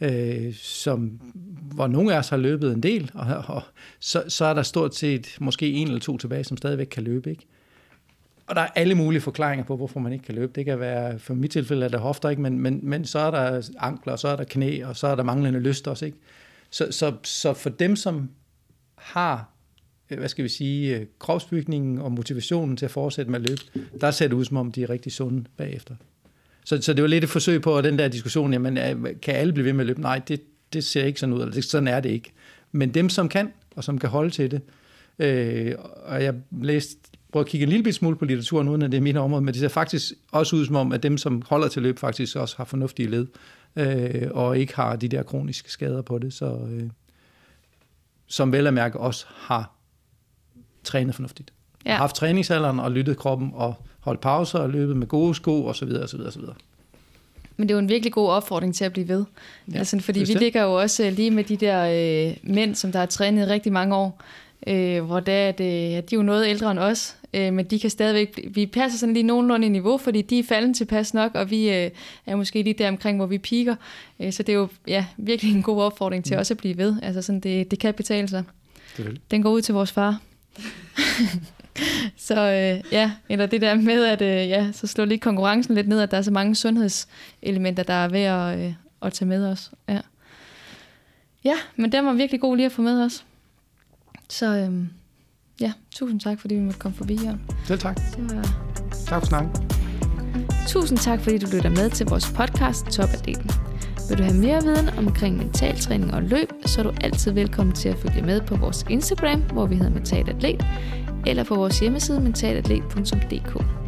øh, som, hvor nogle af os har løbet en del, og, og så, så er der stort set måske en eller to tilbage, som stadigvæk kan løbe. Ikke? Og der er alle mulige forklaringer på, hvorfor man ikke kan løbe. Det kan være, for mit tilfælde er det hofter, ikke? Men, men, men så er der ankler, og så er der knæ, og så er der manglende lyst også. Ikke? Så, så, så for dem, som har øh, hvad skal vi sige, øh, kropsbygningen og motivationen til at fortsætte med at løbe, der ser det ud som om, de er rigtig sunde bagefter. Så, så det var lidt et forsøg på at den der diskussion, jamen, øh, kan alle blive ved med at løbe? Nej, det, det ser ikke sådan ud, eller det, sådan er det ikke. Men dem, som kan, og som kan holde til det, øh, og jeg læste, prøvede at kigge en lille smule på litteraturen, uden at det er mine område, men det ser faktisk også ud som om, at dem, som holder til løb, faktisk også har fornuftige led, øh, og ikke har de der kroniske skader på det, så, øh, som vel at mærke også har trænet fornuftigt. Ja. Har haft træningsalderen og lyttet kroppen og holdt pauser og løbet med gode sko osv. osv., osv. Men det er jo en virkelig god opfordring til at blive ved. Ja, altså, fordi vi ligger jo også lige med de der øh, mænd, som der har trænet rigtig mange år, øh, hvor det er, det, de er jo noget ældre end os, øh, men de kan stadigvæk, vi passer sådan lige nogenlunde i niveau, fordi de er falden tilpas nok, og vi øh, er måske lige der omkring, hvor vi piker. Øh, så det er jo ja, virkelig en god opfordring til mm. også at blive ved. Altså sådan, det, det kan betale sig. Den går ud til vores far. så øh, ja, eller det der med, at øh, ja, så slå lige konkurrencen lidt ned, at der er så mange sundhedselementer, der er ved at, øh, at tage med os. Ja. ja, men den var virkelig god lige at få med os. Så øh, ja, tusind tak, fordi vi måtte komme forbi her. Selv tak. Så, tak for snakken. Tusind tak, fordi du lytter med til vores podcast Top Atleten. Vil du have mere viden omkring mentaltræning og løb, så er du altid velkommen til at følge med på vores Instagram, hvor vi hedder Mental Atlet, eller på vores hjemmeside mentalatlet.dk.